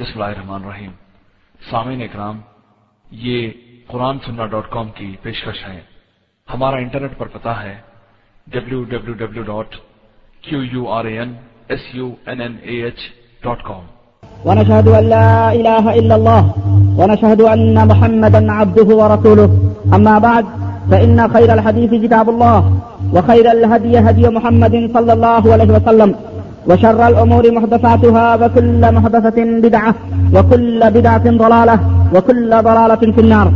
بسم اللہ الرحمن الرحیم۔ سامعین اکرام، یہ قرآن سننا ڈاٹ کام کی پیشکش ہے۔ ہمارا انٹرنیٹ پر پتا ہے W W W dot Q U R A N S U N N A H dot com ونشهد أن لا إله إلا الله، ونشهد أن محمدا عبده ورسوله. أما بعد، فإن خير الحديث كتاب الله، وخير الهدي هدي محمد صلى الله عليه وسلم. وشر الأمور محدثاتها وكل محدثة بدعة وكل بدعة ضلالة وكل ضلالة في النار.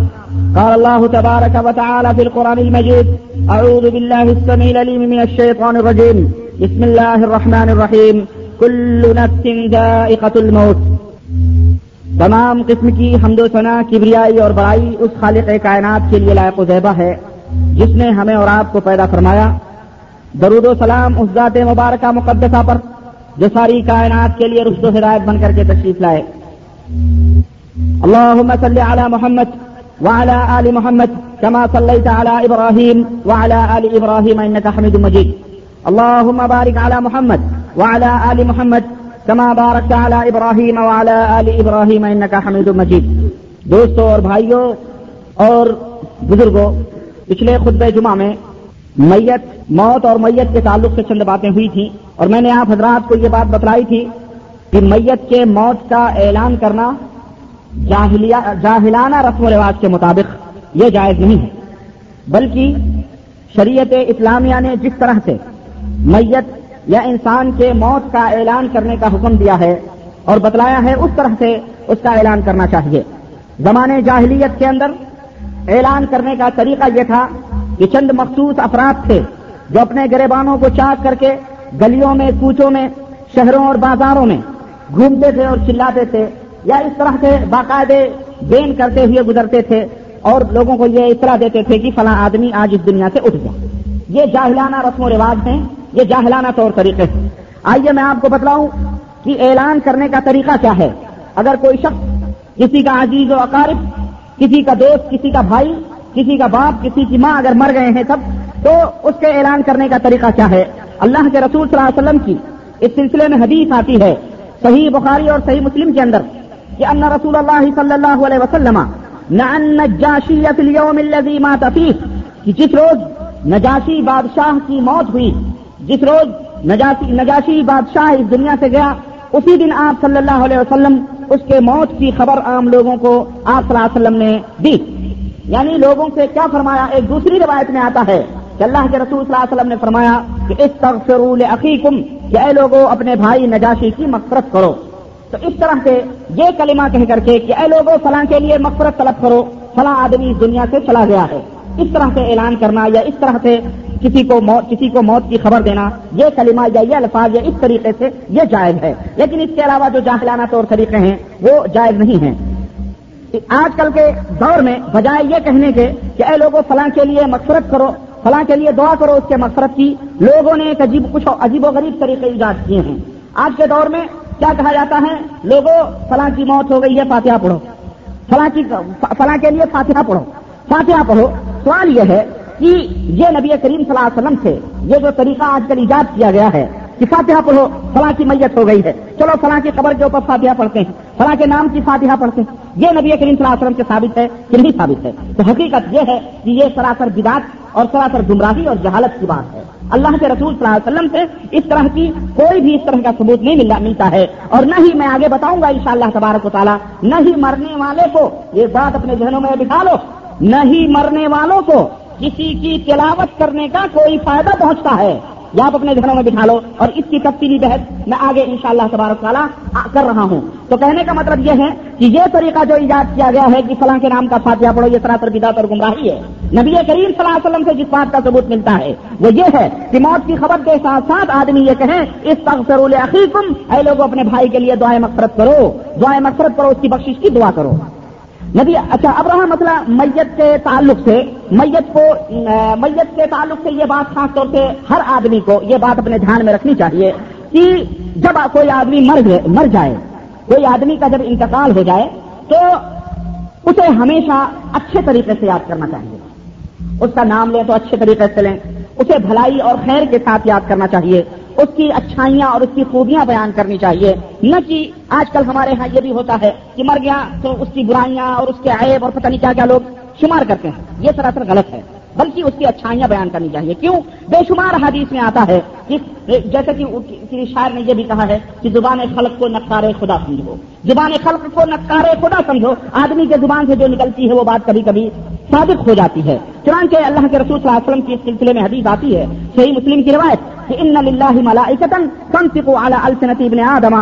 قال الله تبارك وتعالى في القرآن المجيد أعوذ بالله السميع العليم من الشيطان الرجيم. بسم الله الرحمن الرحيم. كل نفس ذائقة الموت. تمام قسم کی حمد و ثنا کبریائی اور بڑائی اس خالق کائنات کے لیے لائق و زیبہ ہے، جس نے ہمیں اور آپ کو پیدا فرمایا۔ درود و سلام اس ذات مبارکہ مقدسہ پر جو ساری کائنات کے لیے رشد و ہدایت بن کر کے تشریف لائے۔ اللهم صل على محمد وعلى آل محمد كما صليت على إبراهيم وعلى آل إبراهيم إنك حميد مجيد اللهم بارك على محمد وعلى آل محمد كما باركت على إبراهيم وعلى آل إبراهيم إنك حميد مجيد دوستو اور بھائیوں اور بزرگوں پچھلے خطبہ جمعہ میں میت، موت اور میت کے تعلق سے چند باتیں ہوئی تھیں اور میں نے آپ حضرات کو یہ بات بتلائی تھی کہ میت کے موت کا اعلان کرنا جاہلانہ رسم و رواج کے مطابق یہ جائز نہیں ہے۔ بلکہ شریعت اسلامیہ نے جس طرح سے میت یا انسان کے موت کا اعلان کرنے کا حکم دیا ہے اور بتلایا ہے، اس طرح سے اس کا اعلان کرنا چاہیے۔ زمانے جاہلیت کے اندر اعلان کرنے کا طریقہ یہ تھا کہ چند مخصوص افراد تھے جو اپنے گریبانوں کو چاک کر کے گلیوں میں، کوچوں میں، شہروں اور بازاروں میں گھومتے تھے اور چلاتے تھے یا اس طرح سے باقاعدے بین کرتے ہوئے گزرتے تھے اور لوگوں کو یہ اطلاع دیتے تھے کہ فلاں آدمی آج اس دنیا سے اٹھ گیا۔ یہ جاہلانہ رسم و رواج ہیں، یہ جاہلانہ طور طریقے ہیں۔ آئیے میں آپ کو بتلاؤں کہ اعلان کرنے کا طریقہ کیا ہے۔ اگر کوئی شخص، کسی کا عزیز و اقارب، کسی کا دوست، کسی کا بھائی کسی کا باپ، کسی کی ماں اگر مر گئے ہیں سب، تو اس کے اعلان کرنے کا طریقہ کیا ہے؟ اللہ کے رسول صلی اللہ علیہ وسلم کی اس سلسلے میں حدیث آتی ہے، صحیح بخاری اور صحیح مسلم کے اندر، کہ ان رسول اللہ صلی اللہ علیہ وسلم کہ جس روز نجاشی بادشاہ کی موت ہوئی، جس روز نجاشی نجاشی بادشاہ اس دنیا سے گیا، اسی دن آپ صلی اللہ علیہ وسلم اس کے موت کی خبر عام لوگوں کو آپ صلی اللہ علیہ وسلم نے دی۔ یعنی لوگوں سے کیا فرمایا؟ ایک دوسری روایت میں آتا ہے کہ اللہ کے رسول صلی اللہ علیہ وسلم نے فرمایا کہ اس تغفروا لأخیکم، کہ اے لوگوں اپنے بھائی نجاشی کی مغفرت کرو۔ تو اس طرح سے یہ کلمہ کہہ کر کے کہ اے لوگوں فلاں کے لیے مغفرت طلب کرو، فلاں آدمی اس دنیا سے چلا گیا ہے۔ اس طرح سے اعلان کرنا یا اس طرح سے کسی کو موت کسی کو موت کی خبر دینا، یہ کلمہ یا یہ الفاظ یا اس طریقے سے یہ جائز ہے۔ لیکن اس کے علاوہ جو جاہلانہ طور طریقے ہیں، وہ جائز نہیں ہیں۔ آج کل کے دور میں بجائے یہ کہنے کے کہ اے لوگوں، فلاں کے لیے مغفرت کرو، فلاں کے لیے دعا کرو اس کے مغفرت کی، لوگوں نے ایک عجیب کچھ عجیب و غریب طریقے ایجاد کیے ہیں۔ آج کے دور میں کیا کہا جاتا ہے؟ لوگوں، فلاں کی موت ہو گئی ہے، فاتحہ پڑھو۔ فلاں کی، فلاں کے لیے فاتحہ پڑھو۔ فاتحہ پڑھو۔ سوال یہ ہے کہ یہ نبی کریم صلی اللہ علیہ وسلم سے یہ جو طریقہ آج کل ایجاد کیا گیا ہے کہ فاتحہ پڑھو، فلاں کی میت ہو گئی ہے۔ چلو، فلاں کی قبر کے اوپر فاتحہ پڑھتے ہیں، فلاں کے نام کی فاتحہ پڑھتے ہیں۔ یہ نبی کریم صلی اللہ علیہ وسلم سے ثابت ہے کہ نہیں ثابت ہے۔ تو حقیقت یہ ہے کہ یہ سراسر بدات اور سراسر گمراہی اور جہالت کی بات ہے۔ اللہ کے رسول صلی اللہ علیہ وسلم سے اس طرح کی کوئی بھی اس طرح کا ثبوت نہیں ملتا ہے۔ اور نہ ہی میں آگے بتاؤں گا انشاءاللہ تبارک و تعالیٰ، نہ ہی مرنے والے کو یہ بات اپنے ذہنوں میں بٹھا لو۔ نہ ہی مرنے والوں کو کسی کی تلاوت کرنے کا کوئی فائدہ پہنچتا ہے۔ یا آپ اپنے گھروں میں بٹھا لو اور اس کی تفصیلی بحث میں آگے ان شاء اللہ تبارک تعالیٰ کر رہا ہوں۔ تو کہنے کا مطلب یہ ہے کہ یہ طریقہ جو ایجاد کیا گیا ہے کہ فلاں کے نام کا فاتحہ پڑھو، یہ سراسر بدات اور گمراہی ہے۔ نبی کریم صلی اللہ علیہ وسلم سے جس بات کا ثبوت ملتا ہے، وہ یہ ہے کہ موت کی خبر کے ساتھ ساتھ آدمی یہ کہیں اس تغفر عقیقم اے لوگوں اپنے بھائی کے لیے دعائیں مغفرت کرو دعائیں مغفرت کرو، اس کی بخشش کی دعا کرو۔ نبی اچھا اب رہا مسئلہ میت کے تعلق سے، میت کو میت کے تعلق سے یہ بات خاص طور سے ہر آدمی کو یہ بات اپنے دھیان میں رکھنی چاہیے کہ جب کوئی آدمی مر مر جائے، کوئی آدمی کا جب انتقال ہو جائے، تو اسے ہمیشہ اچھے طریقے سے یاد کرنا چاہیے۔ اس کا نام لیں تو اچھے طریقے سے لیں، اسے بھلائی اور خیر کے ساتھ یاد کرنا چاہیے۔ اس کی اچھائیاں اور اس کی خوبیاں بیان کرنی چاہیے۔ نہ کہ آج کل ہمارے ہاں یہ بھی ہوتا ہے کہ مر گیا تو اس کی برائیاں اور اس کے عیب اور پتہ نہیں کیا کیا لوگ شمار کرتے ہیں۔ یہ سراسر غلط ہے۔ بلکہ اس کی اچھائیاں بیان کرنی چاہیے۔ کیوں؟ بے شمار حدیث میں آتا ہے کہ جیسے کہ کسی شاعر نے یہ بھی کہا ہے کہ زبان خلق کو نقارے خدا سمجھو۔ زبان خلق کو نقارے خدا سمجھو۔ آدمی کے زبان سے جو نکلتی ہے وہ بات کبھی کبھی ثابت ہو جاتی ہے۔ چنانچہ اللہ کے رسول صلی اللہ علیہ وسلم کی اس سلسلے میں حدیث آتی ہے، صحیح مسلم کی روایت کہ ان للہ ملائکتن تنطق على السنت ابن آدم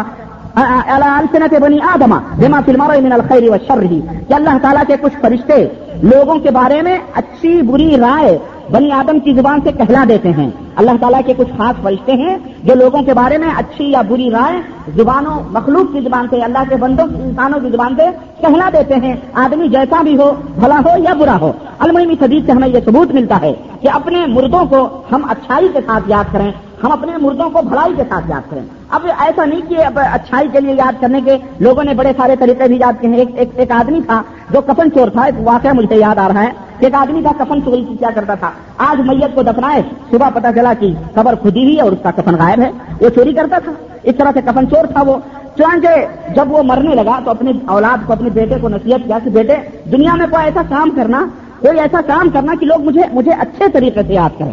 على السنت بنی آدم بما في المرء من الخير والشر۔ کہ اللہ تعالیٰ کے کچھ فرشتے لوگوں کے بارے میں اچھی بری رائے بنی آدم کی زبان سے کہلا دیتے ہیں۔ اللہ تعالیٰ کے کچھ خاص فرشتے ہیں جو لوگوں کے بارے میں اچھی یا بری رائے زبانوں، مخلوق کی زبان سے، اللہ کے بندوں، انسانوں کی زبان سے کہلا دیتے ہیں۔ آدمی جیسا بھی ہو، بھلا ہو یا برا ہو۔ المئی صدیق سے ہمیں یہ ثبوت ملتا ہے کہ اپنے مردوں کو ہم اچھائی کے ساتھ یاد کریں، ہم اپنے مردوں کو بھلائی کے ساتھ یاد کریں۔ اب ایسا نہیں کہ اب اچھائی کے لیے یاد کرنے کے لوگوں نے بڑے سارے طریقے بھی یاد کیے ہیں۔ ایک, ایک, ایک آدمی تھا جو کفن چور تھا ایک واقعہ مجھے یاد آ رہا ہے۔ ایک آدمی کا کفن چوری کیا کرتا تھا۔ آج میت کو دفنائے صبح پتا چلا کہ خبر کھدی ہوئی اور اس کا کفن غائب ہے۔ وہ چوری کرتا تھا۔ اس طرح سے کفن چور تھا وہ۔ چانچہ جب وہ مرنے لگا تو اپنے اولاد کو اپنے بیٹے کو نصیحت کیا کہ بیٹے دنیا میں کوئی ایسا کام کرنا کوئی ایسا کام کرنا کہ لوگ مجھے مجھے اچھے طریقے سے یاد کریں۔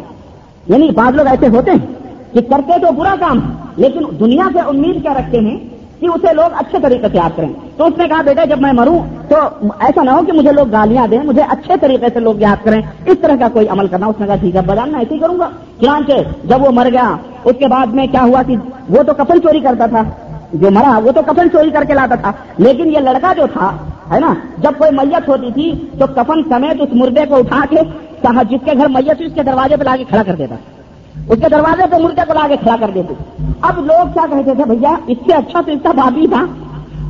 یعنی بعض لوگ ایسے ہوتے ہیں کہ کرتے تو برا کام۔ لیکن دنیا سے امید کیا رکھتے ہیں کہ اسے لوگ اچھے طریقے سے یاد کریں؟ تو اس نے کہا، بیٹا، جب میں مروں تو ایسا نہ ہو کہ مجھے لوگ گالیاں دیں، مجھے اچھے طریقے سے لوگ یاد کریں، اس طرح کا کوئی عمل کرنا۔ اس نے کہا، ٹھیک ہے بدان میں ایسے ہی کروں گا۔ چنانچہ جب وہ مر گیا، اس کے بعد میں کیا ہوا کہ وہ تو کفن چوری کرتا تھا۔ جو مرا، وہ تو کفن چوری کر کے لاتا تھا۔ لیکن یہ لڑکا جو تھا، ہے نا، جب کوئی میت ہوتی تھی تو کفن سمیت اس مردے کو اٹھا کے جس کے گھر میت اس کے دروازے پہ لا کے کھڑا کر دیتا۔ اس کے دروازے پہ مردے کو لا کے کھڑا کر دیتے۔ اب لوگ کیا کہتے تھے، بھیا، اس سے اچھا تو اس کا بابی تھا۔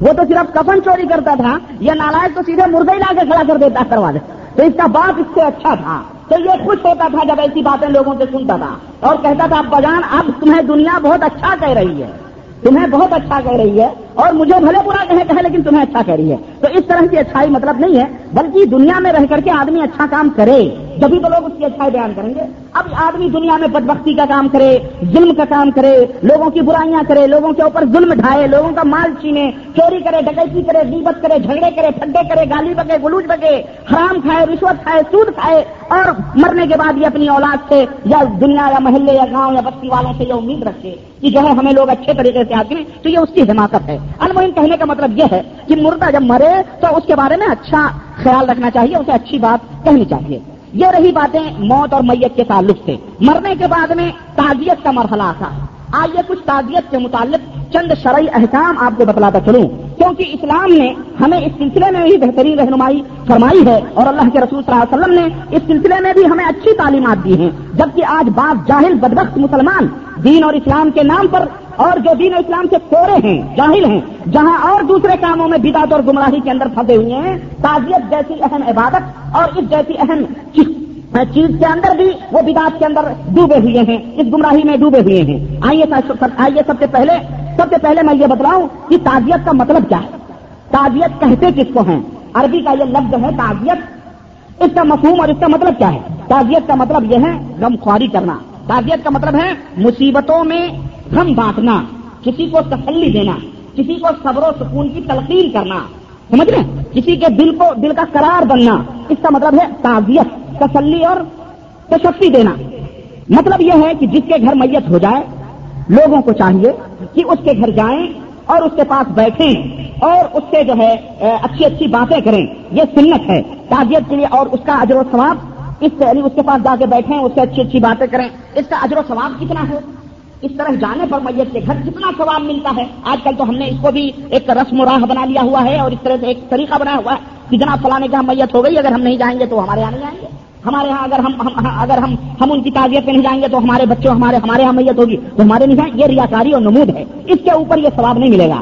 وہ تو صرف کفن چوری کرتا تھا یا نالائک تو سیدھے مردے لا کے کھڑا کر دیتا دروازے۔ تو اس کا باپ اس سے اچھا تھا۔ تو یہ خوش ہوتا تھا جب ایسی باتیں لوگوں سے سنتا تھا۔ اور کہتا تھا بجان، اب تمہیں دنیا بہت اچھا کہہ رہی ہے۔ تمہیں بہت اچھا کہہ رہی ہے۔ اور مجھے بھلے برا کہے کہے، لیکن تمہیں اچھا کہہ رہی ہے۔ تو اس طرح کی اچھائی مطلب نہیں ہے، بلکہ دنیا میں رہ کر کے آدمی اچھا کام کرے۔ جبھی تو لوگ اس کی اچھائی بیان کریں گے۔ اب آدمی دنیا میں بدبختی کا کام کرے، ظلم کا کام کرے، لوگوں کی برائیاں کرے، لوگوں کے اوپر ظلم ڈھائے، لوگوں کا مال چینے چوری کرے، ڈکیتی کرے دیبت کرے، جھگڑے کرے پھڈے کرے، گالی بگے گلوچ بگے حرام کھائے، رشوت کھائے، سود کھائے اور مرنے کے بعد یہ اپنی اولاد سے یا دنیا یا محلے یا گاؤں یا بستی والوں سے یہ امید رکھے کہ جو ہے ہمیں لوگ اچھے طریقے سے آتے ہیں، تو یہ اس کی حماقت ہے۔ المہم کہنے کا مطلب یہ ہے کہ مردہ جب مرے تو اس کے بارے میں اچھا خیال رکھنا چاہیے، اسے اچھی بات کہنی چاہیے۔ یہ رہی باتیں موت اور میت کے تعلق سے۔ مرنے کے بعد میں تعزیت کا مرحلہ تھا آئیے کچھ تعزیت کے متعلق چند شرعی احکام آپ کو بتلاتا چلوں۔ کیونکہ اسلام نے ہمیں اس سلسلے میں بھی بہترین رہنمائی فرمائی ہے اور اللہ کے رسول صلی اللہ علیہ وسلم نے اس سلسلے میں بھی ہمیں اچھی تعلیمات دی ہیں۔ جبکہ آج بعض جاہل بدبخت مسلمان دین اور اسلام کے نام پر اور جو دین اسلام سے کورے ہیں، جاہل ہیں، جہاں اور دوسرے کاموں میں بدعت اور گمراہی کے اندر پھنسے ہوئے ہیں، تعزیت جیسی اہم عبادت اور اس جیسی اہم چیز کے اندر بھی وہ بدعت کے اندر ڈوبے ہوئے ہیں، اس گمراہی میں ڈوبے ہوئے ہیں۔ آئیے آئیے سب سے پہلے سب سے پہلے میں یہ بتلاؤں کہ تعزیت کا مطلب کیا ہے۔ تعزیت کہتے کس کو ہیں؟ عربی کا یہ لفظ ہے تعزیت۔ اس کا مفہوم اور اس کا مطلب کیا ہے؟ تعزیت کا مطلب یہ ہے غم خواری کرنا۔ تعزیت کا مطلب ہے مصیبتوں میں غم بانٹنا، کسی کو تسلی دینا، کسی کو صبر و سکون کی تلقین کرنا۔ سمجھ رہے کسی کے دل کو، دل کا قرار بننا۔ اس کا مطلب ہے تعزیت، تسلی اور تشفی دینا۔ مطلب یہ ہے کہ جس کے گھر میت ہو جائے، لوگوں کو چاہیے کہ اس کے گھر جائیں اور اس کے پاس بیٹھیں اور اس سے جو ہے اچھی اچھی باتیں کریں۔ یہ سنت ہے۔ تعزیت کے لیے اور اس کا اجر و ثواب، اس سے یعنی اس کے پاس جا کے بیٹھیں، اس سے اچھی اچھی باتیں کریں۔ اس کا اجر و ثواب کتنا ہے؟ اس طرح جانے پر میت کے گھر کتنا ثواب ملتا ہے؟ آج کل تو ہم نے اس کو بھی ایک رسم و راہ بنا لیا ہوا ہے اور اس طرح سے ایک طریقہ بنا ہوا ہے کہ جناب فلانے کے یہاں میت ہو گئی، اگر ہم نہیں جائیں گے تو ہمارے یہاں نہیں جائیں گے۔ ہمارے یہاں اگر ہم اگر ہم ہم ان کی تعزیت پہ نہیں جائیں گے تو ہمارے بچوں ہمارے ہمارے یہاں میت ہوگی۔ تو ہمارے نہیں جائیں یہ ریاکاری اور نمود ہے۔ اس کے اوپر یہ ثواب نہیں ملے گا۔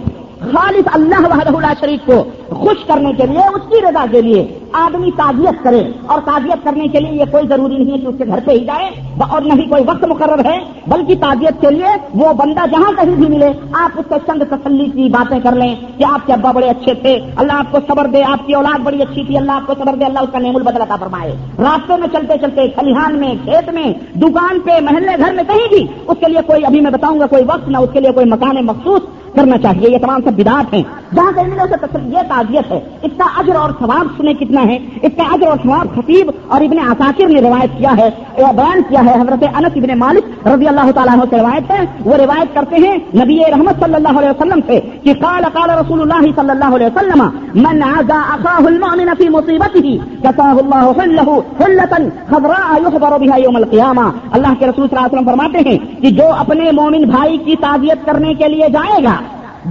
خالص اللہ وحدہ اللہ شریف کو خوش کرنے کے لیے، اس کی رضا کے لیے آدمی تعزیت کرے اور تعزیت کرنے کے لیے یہ کوئی ضروری نہیں ہے کہ اس کے گھر پہ ہی جائے اور نہ ہی کوئی وقت مقرر ہے، بلکہ تعزیت کے لیے وہ بندہ جہاں کہیں بھی ملے، آپ اس سے چند تسلی کی باتیں کر لیں کہ آپ کے ابا بڑے اچھے تھے، اللہ آپ کو صبر دے، آپ کی اولاد بڑی اچھی تھی، اللہ آپ کو صبر دے، اللہ اس کا نیم البدلتا فرمائے۔ راستے میں چلتے چلتے کھلیہان میں، کھیت میں، دکان پہ، محلے گھر میں، کہیں بھی، اس کے لیے کوئی، ابھی میں بتاؤں گا، کوئی وقت نہ، اس کے لیے کوئی مکان مخصوص کرنا چاہیے یہ تمام سب بدات ہیں۔ جہاں کہیں ملے اسے یہ تعزیت ہے، اس کا اجر اور ثواب سنے کتنا ہے، اس کا اجر اور ثواب خطیب اور ابن آساکر نے روایت کیا ہے یا بیان کیا ہے، حضرت انس ابن مالک رضی اللہ تعالیٰ عنہ سے روایت ہے، وہ روایت کرتے ہیں نبی رحمت صلی اللہ علیہ وسلم سے کہ قال قال رسول اللہ صلی اللہ علیہ وسلم، من عزا اخاه المؤمن في مصیبته كساه الله حله حلة خضراء يخبر بها يوم القيامه اللہ کے رسول صلی اللہ علیہ وسلم فرماتے ہیں کہ جو اپنے مومن بھائی کی تعزیت کرنے کے لیے جائے گا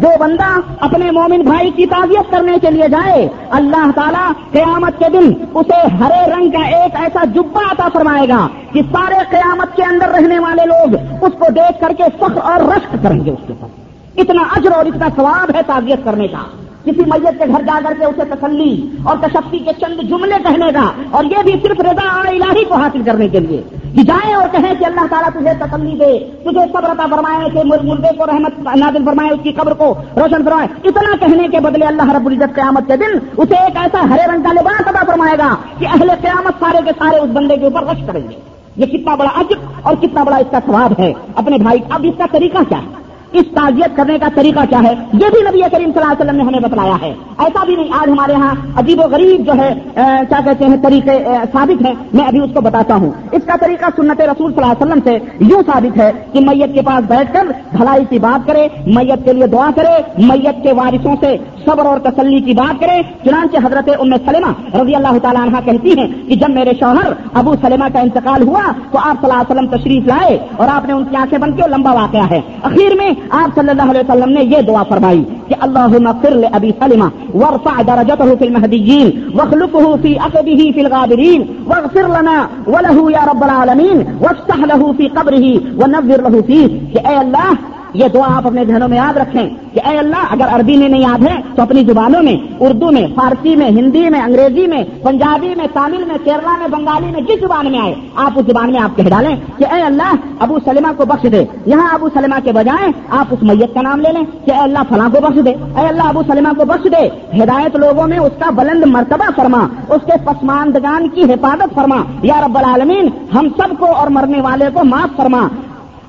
جو بندہ اپنے مومن بھائی کی تعزیت کرنے کے لیے جائے، اللہ تعالیٰ قیامت کے دن اسے ہرے رنگ کا ایک ایسا جبا عطا فرمائے گا کہ سارے قیامت کے اندر رہنے والے لوگ اس کو دیکھ کر کے فخر اور رشک کریں گے اس کے اوپر۔ اتنا اجر اور اتنا ثواب ہے تعزیت کرنے کا۔ کسی میت کے گھر جا کر کے اسے تسلی اور تشفی کے چند جملے کہنے کا اور یہ بھی صرف رضا الہی کو حاصل کرنے کے لیے کہ جائیں اور کہیں کہ اللہ تعالیٰ تجھے تسلی دے، تجھے صبر عطا فرمائے کہ مردے کو رحمت نازل فرمائے، اس کی قبر کو روشن فرمائے۔ اتنا کہنے کے بدلے اللہ رب العزت قیامت کے دن اسے ایک ایسا ہرے رنگ کا لباس عطا فرمائے گا کہ اہل قیامت سارے کے سارے اس بندے کے اوپر رش کریں گے۔ یہ کتنا بڑا عجب اور کتنا بڑا اس کا ثواب ہے۔ اپنے بھائی، اب اس کا طریقہ کیا ہے؟ اس تعزیت کرنے کا طریقہ کیا ہے؟ یہ بھی نبی کریم صلی اللہ علیہ وسلم نے ہمیں بتلایا ہے۔ ایسا بھی نہیں، آج ہمارے ہاں عجیب و غریب جو ہے کیا کہتے ہیں، طریقے ثابت ہیں۔ میں ابھی اس کو بتاتا ہوں۔ اس کا طریقہ سنت رسول صلی اللہ علیہ وسلم سے یوں ثابت ہے کہ میت کے پاس بیٹھ کر بھلائی کی بات کرے، میت کے لیے دعا کرے، میت کے وارثوں سے صبر اور تسلی کی بات کرے۔ چنانچہ حضرت ام سلمہ رضی اللہ تعالیٰ عنہ کہتی ہیں کہ جب میرے شوہر ابو سلمہ کا انتقال ہوا تو آپ صلی اللہ علیہ وسلم تشریف لائے اور آپ نے ان کی آنکھیں بن کے لمبا واقعہ ہے۔ اخیر میں آپ صلی اللہ علیہ وسلم نے یہ دعا فرمائی کہ اللہ فر ابی سلمہ ورفع درجته في المهديين واخلفه في عقبه في الغابرين واغفر لنا وله يا رب العالمين وافتح له في قبره ونذر له فيه کہ اے اللہ یہ دعا آپ اپنے ذہنوں میں یاد رکھیں کہ اے اللہ، اگر عربی میں نہیں یاد ہے تو اپنی زبانوں میں، اردو میں، فارسی میں، ہندی میں، انگریزی میں، پنجابی میں، تامل میں، کیرلا میں، بنگالی میں، جس زبان میں آئے، آپ اس زبان میں آپ کہہ ڈالیں کہ اے اللہ، ابو سلمہ کو بخش دے۔ یہاں ابو سلمہ کے بجائے آپ اس میت کا نام لے لیں کہ اے اللہ فلاں کو بخش دے۔ اے اللہ، ابو سلمہ کو بخش دے۔ ہدایت لوگوں میں اس کا بلند مرتبہ فرما، اس کے پسماندگان کی حفاظت فرما۔ یا رب العالمین، ہم سب کو اور مرنے والے کو معاف فرما۔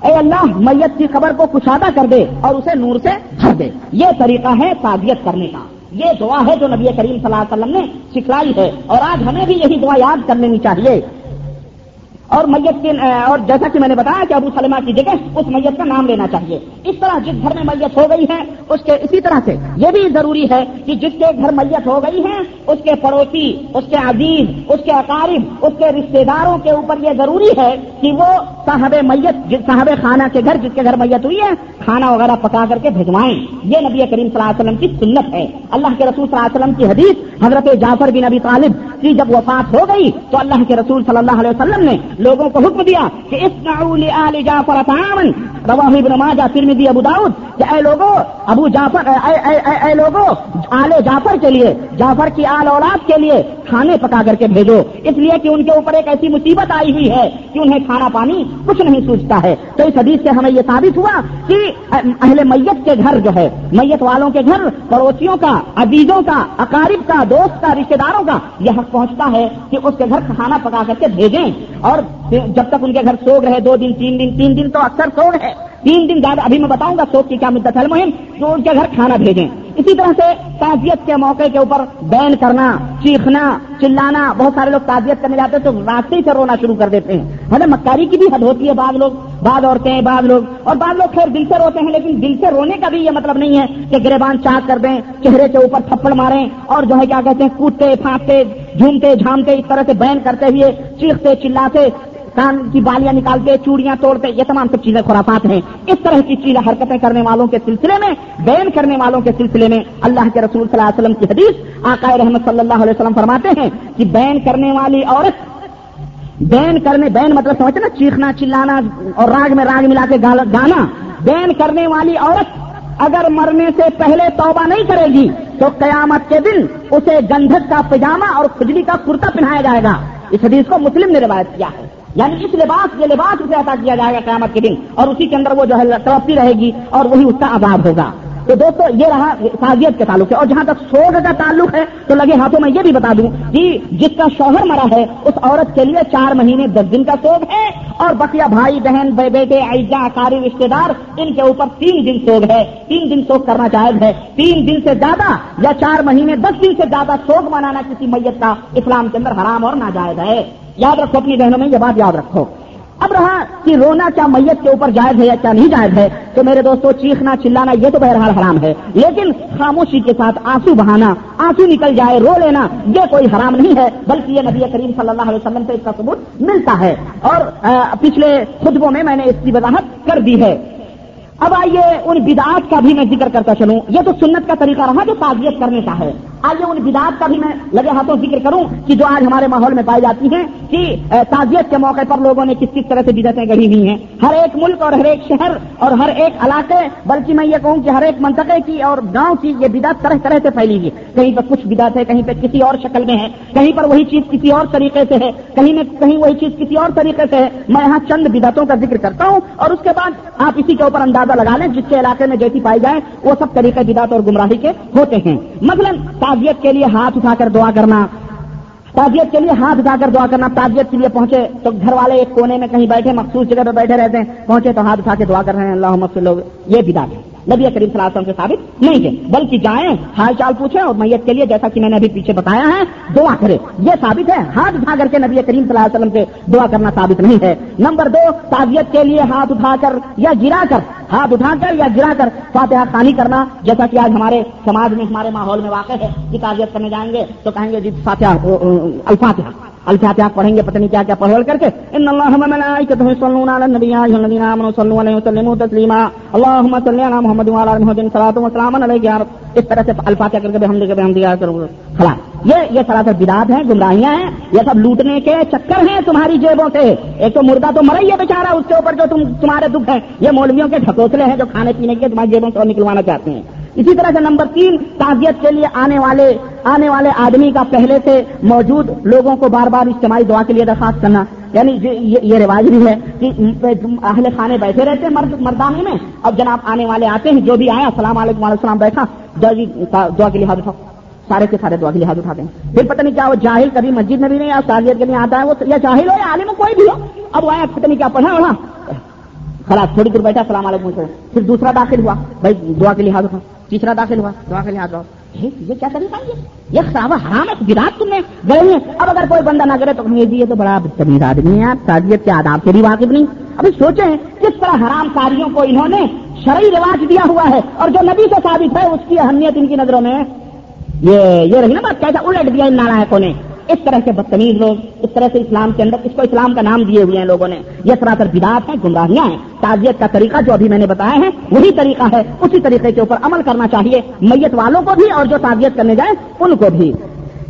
اے اللہ، میت کی خبر کو کشادہ کر دے اور اسے نور سے بھر دے۔ یہ طریقہ ہے تعبیت کرنے کا۔ یہ دعا ہے جو نبی کریم صلی اللہ علیہ وسلم نے سکھلائی ہے اور آج ہمیں بھی یہی دعا یاد کر لینی چاہیے۔ اور میت کے اور جیسا کہ میں نے بتایا کہ ابو سلمہ کی جگہ اس میت کا نام لینا چاہیے۔ اس طرح جس گھر میں میت ہو گئی ہے، اس کے اسی طرح سے۔ یہ بھی ضروری ہے کہ جس کے گھر میت ہو گئی ہے، اس کے پڑوسی، اس کے عزیز، اس کے اقارب، اس کے رشتے داروں کے اوپر یہ ضروری ہے کہ وہ صاحب میت صاحب خانہ کے گھر، جس کے گھر میت ہوئی ہے، کھانا وغیرہ پکا کر کے بھجوائیں۔ یہ نبی کریم صلی اللہ علیہ وسلم کی سنت ہے۔ اللہ کے رسول صلی اللہ علیہ وسلم کی حدیث حضرت جعفر بن نبی طالب کی جب وفات ہو گئی، تو اللہ کے رسول صلی اللہ علیہ وسلم نے لوگوں کو حکم دیا کہ اس جعفر تعاون رواہ ابن ماجہ ترمذی ابو داؤد کہ اے لوگوں ابو جعفر اے, اے, اے, اے لوگوں آل جعفر کے لیے جعفر کی آل اولاد کے لیے کھانے پکا کر کے بھیجو۔ اس لیے کہ ان کے اوپر ایک ایسی مصیبت آئی ہوئی ہے کہ انہیں کھانا پانی کچھ نہیں سوچتا ہے۔ تو اس حدیث سے ہمیں یہ ثابت ہوا کہ اہل میت کے گھر جو ہے، میت والوں کے گھر، پڑوسیوں کا، عزیزوں کا، اقارب کا، دوست کا رشتے داروں کا، یہ حق پہنچتا ہے کہ اس کے گھر کھانا پکا کر کے بھیجیں۔ اور جب تک ان کے گھر سوگ رہے، دو دن، تین دن تین دن تو اکثر سوگ ہے۔ تین دن بعد ابھی میں بتاؤں گا سوگ کی کیا مدت ہے۔ مہم تو ان کے گھر کھانا بھیجیں۔ اسی طرح سے تعزیت کے موقع کے اوپر بین کرنا، چیخنا، چلانا، بہت سارے لوگ تعزیت کرنے جاتے ہیں تو راستے سے رونا شروع کر دیتے ہیں۔ ہمیں مکاری کی بھی حد ہوتی ہے بعض لوگ، بعض عورتیں، بعض لوگ۔ اور بعض لوگ خیر دل سے روتے ہیں، لیکن دل سے رونے کا بھی یہ مطلب نہیں ہے کہ گریبان چاک کر دیں، چہرے کے اوپر تھپڑ ماریں اور جو ہے کیا کہتے ہیں، کودتے پھانپتے جھومتے، جھامتے، اس طرح سے بین کرتے ہوئے چیختے، چلاتے کان کی بالیاں نکالتے چوڑیاں توڑتے یہ تمام سب چیزیں خرافات ہیں۔ اس طرح کی چیزیں حرکتیں کرنے والوں کے سلسلے میں، بین کرنے والوں کے سلسلے میں اللہ کے رسول صلی اللہ علیہ وسلم کی حدیث آقا رحمت صلی اللہ علیہ وسلم فرماتے ہیں کہ بین کرنے والی عورت، بین کرنے، بین مطلب سمجھتے نا، چیخنا، چلانا اور راگ میں راگ ملا کے گانا۔ بین کرنے والی عورت اگر مرنے سے پہلے توبہ نہیں کرے گی، تو قیامت کے دن اسے گندھک کا پجامہ اور کھجلی کا کرتا پہنایا جائے گا۔ اس حدیث کو مسلم نے روایت کیا ہے۔ یعنی اس لباس، یہ لباس اسے عطا کیا جائے گا قیامت کے دن اور اسی کے اندر وہ جو ہے تڑپتی رہے گی اور وہی اس کا عذاب ہوگا۔ تو دوستو، یہ رہا تعزیت کے تعلق ہے اور جہاں تک سوگ کا تعلق ہے، تو لگے ہاتھوں میں یہ بھی بتا دوں کہ جس کا شوہر مرا ہے، اس عورت کے لیے چار مہینے دس دن کا سوگ ہے۔ اور بقیہ بھائی، بہن بیٹے ایجا کاری رشتے دار، ان کے اوپر تین دن سوگ ہے۔ تین دن سوگ کرنا جائز ہے۔ تین دن سے زیادہ یا چار مہینے دس دن سے زیادہ سوگ منانا کسی میت کا اسلام کے اندر حرام اور ناجائز ہے۔ یاد رکھو اپنی بہنوں میں یہ بات یاد رکھو۔ اب رہا کہ رونا کیا میت کے اوپر جائز ہے یا کیا نہیں جائز ہے تو میرے دوستوں چیخنا، چلانا، یہ تو بہرحال حرام ہے۔ لیکن خاموشی کے ساتھ آنسو بہانا، آنسو نکل جائے، رو لینا، یہ کوئی حرام نہیں ہے۔ بلکہ یہ نبی کریم صلی اللہ علیہ وسلم سے اس کا ثبوت ملتا ہے۔ اور پچھلے خطبوں میں میں نے اس کی وضاحت کر دی ہے۔ اب آئیے ان بدعات کا بھی میں ذکر کرتا چلوں۔ یہ تو سنت کا طریقہ رہا جو تعزیت کرنے کا ہے۔ آئیے ان بدعات کا بھی میں لگے ہاتھوں ذکر کروں کہ جو آج ہمارے ماحول میں پائی جاتی ہیں کہ تعزیت کے موقع پر لوگوں نے کس کس طرح سے بدعتیں گڑھی ہوئی ہیں۔ ہر ایک ملک اور ہر ایک شہر اور ہر ایک علاقے، بلکہ میں یہ کہوں کہ ہر ایک منطقے کی اور گاؤں کی یہ بدعت طرح طرح سے پھیلی ہوئی کہیں پر کچھ بدعت ہے کہیں پہ کسی اور شکل میں ہے کہیں پر وہی چیز کسی اور طریقے سے ہے۔ کہیں میں، کہیں وہی چیز کسی اور طریقے سے ہے۔ میں یہاں چند بدعتوں کا ذکر کرتا ہوں اور اس کے بعد آپ اسی کے اوپر اندازہ لگا لیں، جس کے علاقے میں جیسی پائی جائے وہ سب طریقے بدعت اور گمراہی کے ہوتے ہیں۔ مثلا تعزیت کے لیے ہاتھ اٹھا کر دعا کرنا تعزیت کے لیے ہاتھ اٹھا کر دعا کرنا تعزیت کے لیے پہنچے تو گھر والے ایک کونے میں کہیں بیٹھے، مخصوص جگہ پہ بیٹھے رہتے ہیں، پہنچے تو ہاتھ اٹھا کے دعا کر رہے ہیں اللہ لوگ یہ بدا ہے۔ نبی کریم صلی اللہ علیہ وسلم سے ثابت نہیں ہے، بلکہ جائیں، حال چال پوچھیں اور میت کے لیے جیسا کہ میں نے ابھی پیچھے بتایا ہے، دعا کرے یہ ثابت ہے، ہاتھ اٹھا کر کے نبی کریم صلی اللہ علیہ وسلم سے دعا کرنا ثابت نہیں ہے۔ نمبر دو تعزیت کے لیے ہاتھ اٹھا کر یا گرا کر، ہاتھ اٹھا کر یا گرا کر فاتحہ خانی کرنا، جیسا کہ آج ہمارے سماج میں، ہمارے ماحول میں واقع ہے۔ کہ تعزیت کرنے جائیں گے تو کہیں گے جی فاتحہ الفاتحہ۔ الفاتحہ پڑھیں گے؟ پتہ نہیں کیا کیا پڑھ کر کے۔ ان اللہ ملائکته يصلون على النبي يا ايها الذين امنوا صلوا عليه وسلموا تسليما اللهم صل على محمد وعلى ال محمد صلاه وسلام عليك يا رب۔ اس طرح سے الفاتحہ کر کے ہم لے کے ہم دیا کرو۔ خلاص۔ یہ یہ سراسر بدعات ہیں، گمراہیاں ہیں۔ یہ سب لوٹنے کے چکر ہیں تمہاری جیبوں سے۔ ایک تو مردہ تو مرئی ہے بیچارہ، اس کے اوپر جو تم تمہارے دکھ ہیں۔ یہ مولویوں کے ڈھکوسلے ہیں جو کھانے پینے کے تمہاری جیبوں سے نکلوانا چاہتے ہیں۔ اسی طرح سے نمبر تین، تعزیت کے لیے آنے والے آنے والے آدمی کا پہلے سے موجود لوگوں کو بار بار اجتماعی دعا کے لیے درخواست کرنا۔ یعنی یہ رواج بھی ہے کہ اہل خانے بیٹھے رہتے ہیں، مرد مردانے میں۔ اب جناب آنے والے آتے ہیں، جو بھی آئے، السلام علیکم علیہ السلام، بیٹھا۔ جی دعا کے لحاظ اٹھاؤ۔ سارے کے سارے دعا کے لحاظ اٹھاتے ہیں پھر پتہ نہیں کیا وہ جاہل کبھی مسجد میں بھی نہیں یا تعزیت کے لیے آتا ہے وہ یا جاہل ہو یا عالم کوئی بھی ہو۔ اب وہ آیا، پتہ نہیں کیا پڑھا وہاں خلاص، تھوڑی دیر بیٹھا، السلام علیکم۔ پھر دوسرا داخل ہوا۔ بھائی، دعا کے لحاظ اٹھاؤ۔ تیسرا داخل ہوا، داخل کے لحاظ یہ کیا طریقہ یہ؟ یہ خراب، حرام ہے گراج تم نے۔ گئے ہیں اب اگر کوئی بندہ نہ کرے تو یہ دیے تو بڑا بدتمیز آدمی ہے آپ۔ تعزیت کے آداب سے بھی واقف نہیں۔ ابھی سوچیں کس طرح حرام کاریوں کو انہوں نے شرعی رواج دیا ہوا ہے اور جو نبی سے ثابت ہے اس کی اہمیت ان کی نظروں میں یہ یہ رہی نا بات، کیسا الٹ دیا ان نالائکوں نے۔ اس طرح کے بدتمیز لوگ، اس طرح سے اسلام کے اندر، اس کو اسلام کا نام دیے ہوئے ہیں لوگوں نے۔ یہ سراسر بدات ہیں، گمراہیاں ہیں۔ تعزیت کا طریقہ جو ابھی میں نے بتایا ہے، وہی طریقہ ہے۔ اسی طریقے کے اوپر عمل کرنا چاہیے، میت والوں کو بھی اور جو تعزیت کرنے جائیں، ان کو بھی۔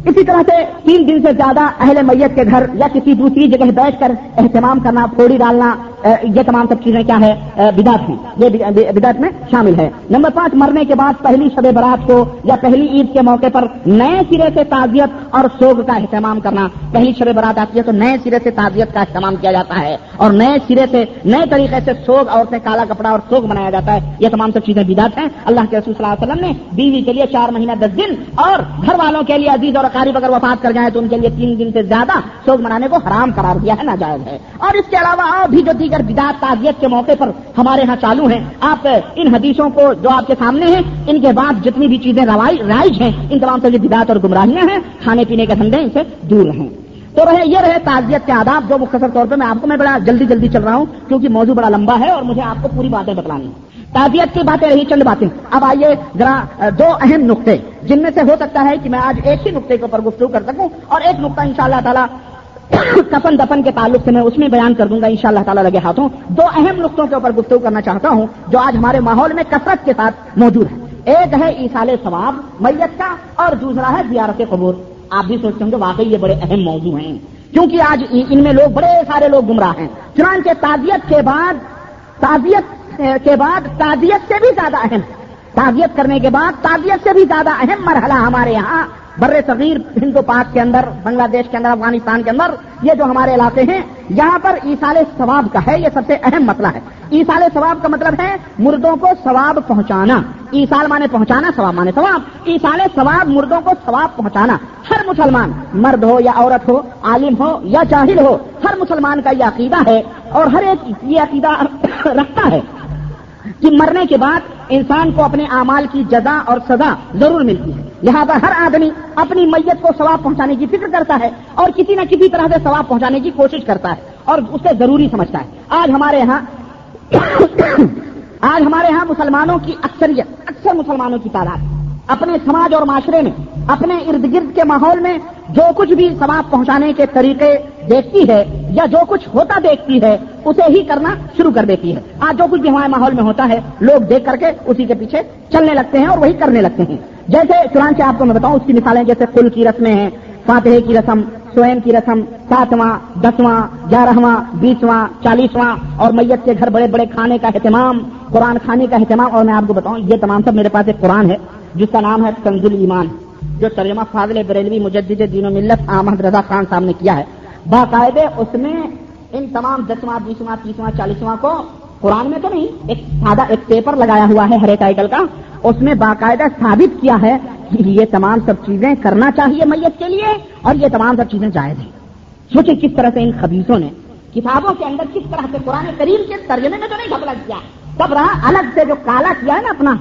اسی طرح سے تین دن سے زیادہ اہل میت کے گھر یا کسی دوسری جگہ بیٹھ کر اہتمام کرنا، پھوڑی ڈالنا یہ تمام سب چیزیں کیا ہے بدعت ہیں۔ یہ بدعت میں شامل ہے نمبر پانچ، مرنے کے بعد پہلی شب برات کو یا پہلی عید کے موقع پر نئے سرے سے تعزیت اور سوگ کا اہتمام کرنا۔ پہلی شب برات آتی ہے تو نئے سرے سے تعزیت کا اہتمام کیا جاتا ہے اور نئے سرے سے، نئے طریقے سے سوگ اور کالا کپڑا اور سوگ بنایا جاتا ہے۔ یہ تمام سب چیزیں بدعت ہیں۔ اللہ کے رسول صلی اللہ علیہ وسلم نے بیوی کے لیے چار مہینہ دس دن اور گھر والوں کے لیے عزیز اور قریب اگر وفات کر جائیں تو ان کے لیے تین دن سے زیادہ سوگ منانے کو حرام قرار دیا ہے، ناجائز ہے۔ اور اس کے علاوہ اور بھی جو دیگر بدعت تعزیت کے موقع پر ہمارے ہاں چالو ہیں۔ آپ ان حدیثوں کو جو آپ کے سامنے ہیں، ان کے بعد جتنی بھی چیزیں رائج ہیں، ان تمام سے بدعت اور گمراہیاں ہیں۔ کھانے پینے کے دھندے ان سے دور رہیں تو رہے یہ رہے تعزیت کے آداب، جو مختصر طور پہ میں آپ کو میں بڑا جلدی جلدی چل رہا ہوں، کیونکہ موضوع بڑا لمبا ہے اور مجھے آپ کو پوری باتیں بتلانی تعزیت کی باتیں رہی چند باتیں۔ اب آئیے ذرا، دو اہم نقطے، جن میں سے ہو سکتا ہے کہ میں آج ایک ہی نقطے کے اوپر گفتگو کر سکوں اور ایک نقطہ ان شاء اللہ تعالیٰ کفن دفن کے تعلق سے میں اس میں بیان کر دوں گا ان شاء اللہ تعالیٰ لگے ہاتھوں۔ دو اہم نقطوں کے اوپر گفتگو کرنا چاہتا ہوں، جو آج ہمارے ماحول میں کثرت کے ساتھ موجود ہے ایک ہے ایسال ثواب میت کا، اور دوسرا ہے زیارت قبور۔ آپ بھی سوچتے ہوں کہ واقعی یہ بڑے اہم موضوع ہیں۔ کیونکہ آج ان میں لوگ بڑے سارے لوگ گمراہ ہیں۔ چنانچہ تعزیت کے بعد، تعزیت کے بعد تعزیت سے بھی زیادہ اہم۔ تعزیت کرنے کے بعد تعزیت سے بھی زیادہ اہم مرحلہ ہمارے یہاں بر صغیر ہند و پاک کے اندر، بنگلہ دیش کے اندر، افغانستان کے اندر، یہ جو ہمارے علاقے ہیں، یہاں پر ایسال ثواب کا ہے، یہ سب سے اہم مسئلہ ہے۔ ایسال ثواب کا مطلب ہے مردوں کو ثواب پہنچانا۔ ایسال مانے پہنچانا، ثواب مانے ثواب۔ ایسال ثواب مردوں کو ثواب پہنچانا۔ ہر مسلمان مرد ہو یا عورت ہو، عالم ہو یا جاہل ہو، ہر مسلمان کا یہ عقیدہ ہے اور ہر ایک یہ عقیدہ رکھتا ہے۔ کہ مرنے کے بعد انسان کو اپنے اعمال کی جزا اور سزا ضرور ملتی ہے۔ لہذا ہر آدمی اپنی میت کو ثواب پہنچانے کی فکر کرتا ہے اور کسی نہ کسی طرح سے ثواب پہنچانے کی کوشش کرتا ہے اور اسے ضروری سمجھتا ہے۔ آج ہمارے یہاں آج ہمارے یہاں مسلمانوں کی اکثریت، اکثر مسلمانوں کی تعداد اپنے سماج اور معاشرے میں، اپنے ارد گرد کے ماحول میں جو کچھ بھی ثواب پہنچانے کے طریقے دیکھتی ہے یا جو کچھ ہوتا دیکھتی ہے، اسے ہی کرنا شروع کر دیتی ہے۔ آج جو کچھ بھی ہمارے ماحول میں ہوتا ہے، لوگ دیکھ کر کے اسی کے پیچھے چلنے لگتے ہیں اور وہی کرنے لگتے ہیں۔ جیسے چنانچہ آپ کو میں بتاؤں، اس کی مثالیں جیسے کل کی رسمیں ہیں فاتحے کی رسم سوئم کی رسم، ساتواں، دسواں، گیارہواں، بیسواں، چالیسواں اور میت کے گھر بڑے بڑے کھانے کا اہتمام، قرآن کھانے کا اہتمام اور میں آپ کو بتاؤں، یہ تمام سب میرے پاس ایک قرآن ہے۔ جس کا نام ہے کنزل ایمان، جو ترجمہ فاضل بریلوی مجدد دین و ملت احمد رضا خان صاحب نے کیا ہے۔ باقاعدے اس میں ان تمام دسواں، بیسواں، تیسواں، چالیسواں کو قرآن میں تو نہیں، ایک سادہ ایک پیپر لگایا ہوا ہے ہر ٹائٹل کا۔ اس میں باقاعدہ ثابت کیا ہے کہ یہ تمام سب چیزیں کرنا چاہیے میت کے لیے اور یہ تمام سب چیزیں جائز ہیں۔ سوچے کس طرح سے ان خبیصوں نے کتابوں کے اندر کس طرح سے قرآن کریم کے ترجمے میں تو نہیں گھبلا کیا تب رہا الگ سے جو کالا کیا ہے نا اپنا،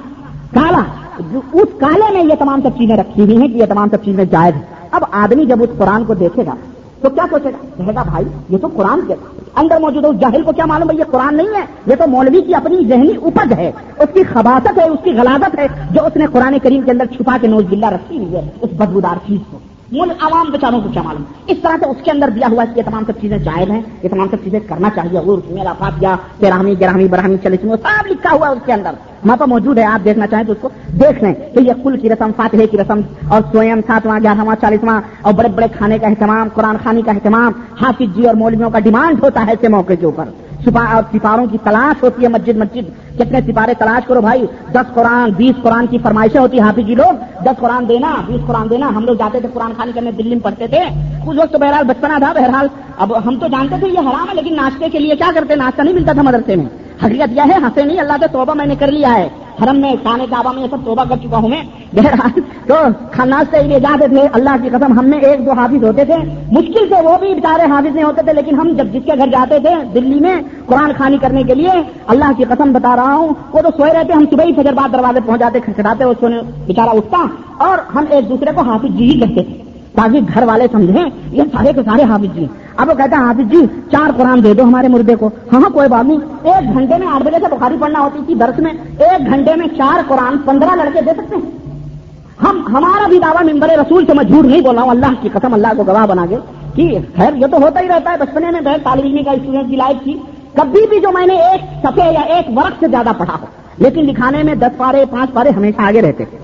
کالا۔ اس کالے میں یہ تمام سب چیزیں رکھی ہوئی ہیں کہ یہ تمام سب چیزیں جائز ہیں۔ اب آدمی جب اس قرآن کو دیکھے گا تو کیا سوچے گا؟ کہے گا، بھائی، یہ تو قرآن کے اندر موجود ہے، اس جاہل کو کیا معلوم ہے یہ قرآن نہیں ہے؟ یہ تو مولوی کی اپنی ذہنی اپج ہے۔ اس کی خباست ہے، اس کی غلاظت ہے جو اس نے قرآن کریم کے اندر چھپا کے نوز بلّہ رکھی ہوئی ہے، اس بدبودار چیز کو۔ مل عوام بیچاروں کو کیا معلوم؟ اس طرح سے اس کے اندر دیا ہوا ہے کہ یہ تمام سب چیزیں جائز ہیں، یہ تمام سب چیزیں کرنا چاہیے۔ اور اس میں لافات یا تیراہمی گراہمی براہمی چلے سب لکھا ہوا ہے اس کے اندر۔ وہاں پر موجود ہے، آپ دیکھنا چاہیں تو اس کو دیکھ لیں کہ یہ کل کی رسم، فاتحے کی رسم اور سوئم، ساتواں، گیارہواں، چالیسواں اور بڑے بڑے کھانے کا اہتمام، قرآن خانی کا اہتمام، حافظ جی اور مولویوں کا ڈیمانڈ ہوتا ہے ایسے موقع کے اوپر۔ سپاروں کی تلاش ہوتی ہے مسجد مسجد۔ کتنے سپارے تلاش کرو بھائی۔ دس قرآن، بیس قرآن کی فرمائشیں ہوتی ہیں حافظ جی لوگ۔ دس قرآن دینا، بیس قرآن دینا۔ ہم لوگ جاتے تھے قرآن خانی کرنے دلی میں پڑھتے تھے۔ اس وقت تو بہرحال بچپنا تھا بہرحال۔ اب ہم تو جانتے تھے یہ حرام ہے، لیکن ناشتے کے لیے کیا کرتے ناشتہ نہیں ملتا تھا مدرسے میں۔ حقیقت یہ ہے، ہنسے نہیں، اللہ سے توبہ میں نے کر لیا ہے۔ حرم میں کھانے کعبہ میں یہ سب توبہ کر چکا ہوں میں۔ بہرحال تو خانا سے جاتے تھے اللہ کی قسم ہم میں ایک دو حافظ ہوتے تھے۔ مشکل سے وہ بھی بےچارے حافظ نہیں ہوتے تھے، لیکن ہم جب جس کے گھر جاتے تھے دلی میں قرآن خانی کرنے کے لیے، اللہ کی قسم بتا رہا ہوں، وہ تو سوئے رہتے، ہم صبح ہی فجر بعد دروازے پہنچ جاتے کھٹکھٹاتے، اس کو بےچارا اٹھتا۔ اور ہم ایک دوسرے کو حافظ جی ہی کہتے تھے۔ تاکہ گھر والے سمجھیں یہ سارے کے سارے حافظ جی۔ اب وہ کہتے ہیں حافظ جی چار قرآن دے دو ہمارے مردے کو۔ ہاں ہاں کوئی بات نہیں۔ ایک گھنٹے میں آٹھ بجے سے بخاری پڑھنا ہوتی تھی درس میں۔ ایک گھنٹے میں چار قرآن پندرہ لڑکے دے سکتے ہیں۔ ہم، ہمارا بھی دعویٰ ممبر رسول سے میں جھوٹ نہیں بول رہا ہوں۔ اللہ کی قسم، اللہ کو گواہ بنا کے کہ خیر، یہ تو ہوتا ہی رہتا ہے۔ بچپنے میں بہت طالب علمی کا اسٹوڈنٹ کی لائف تھی۔ کبھی بھی جو میں نے ایک سفے یا ایک ورق سے زیادہ پڑھا ہو۔ لیکن لکھانے میں دس پارے، پانچ پارے ہمیشہ آگے رہتے تھے۔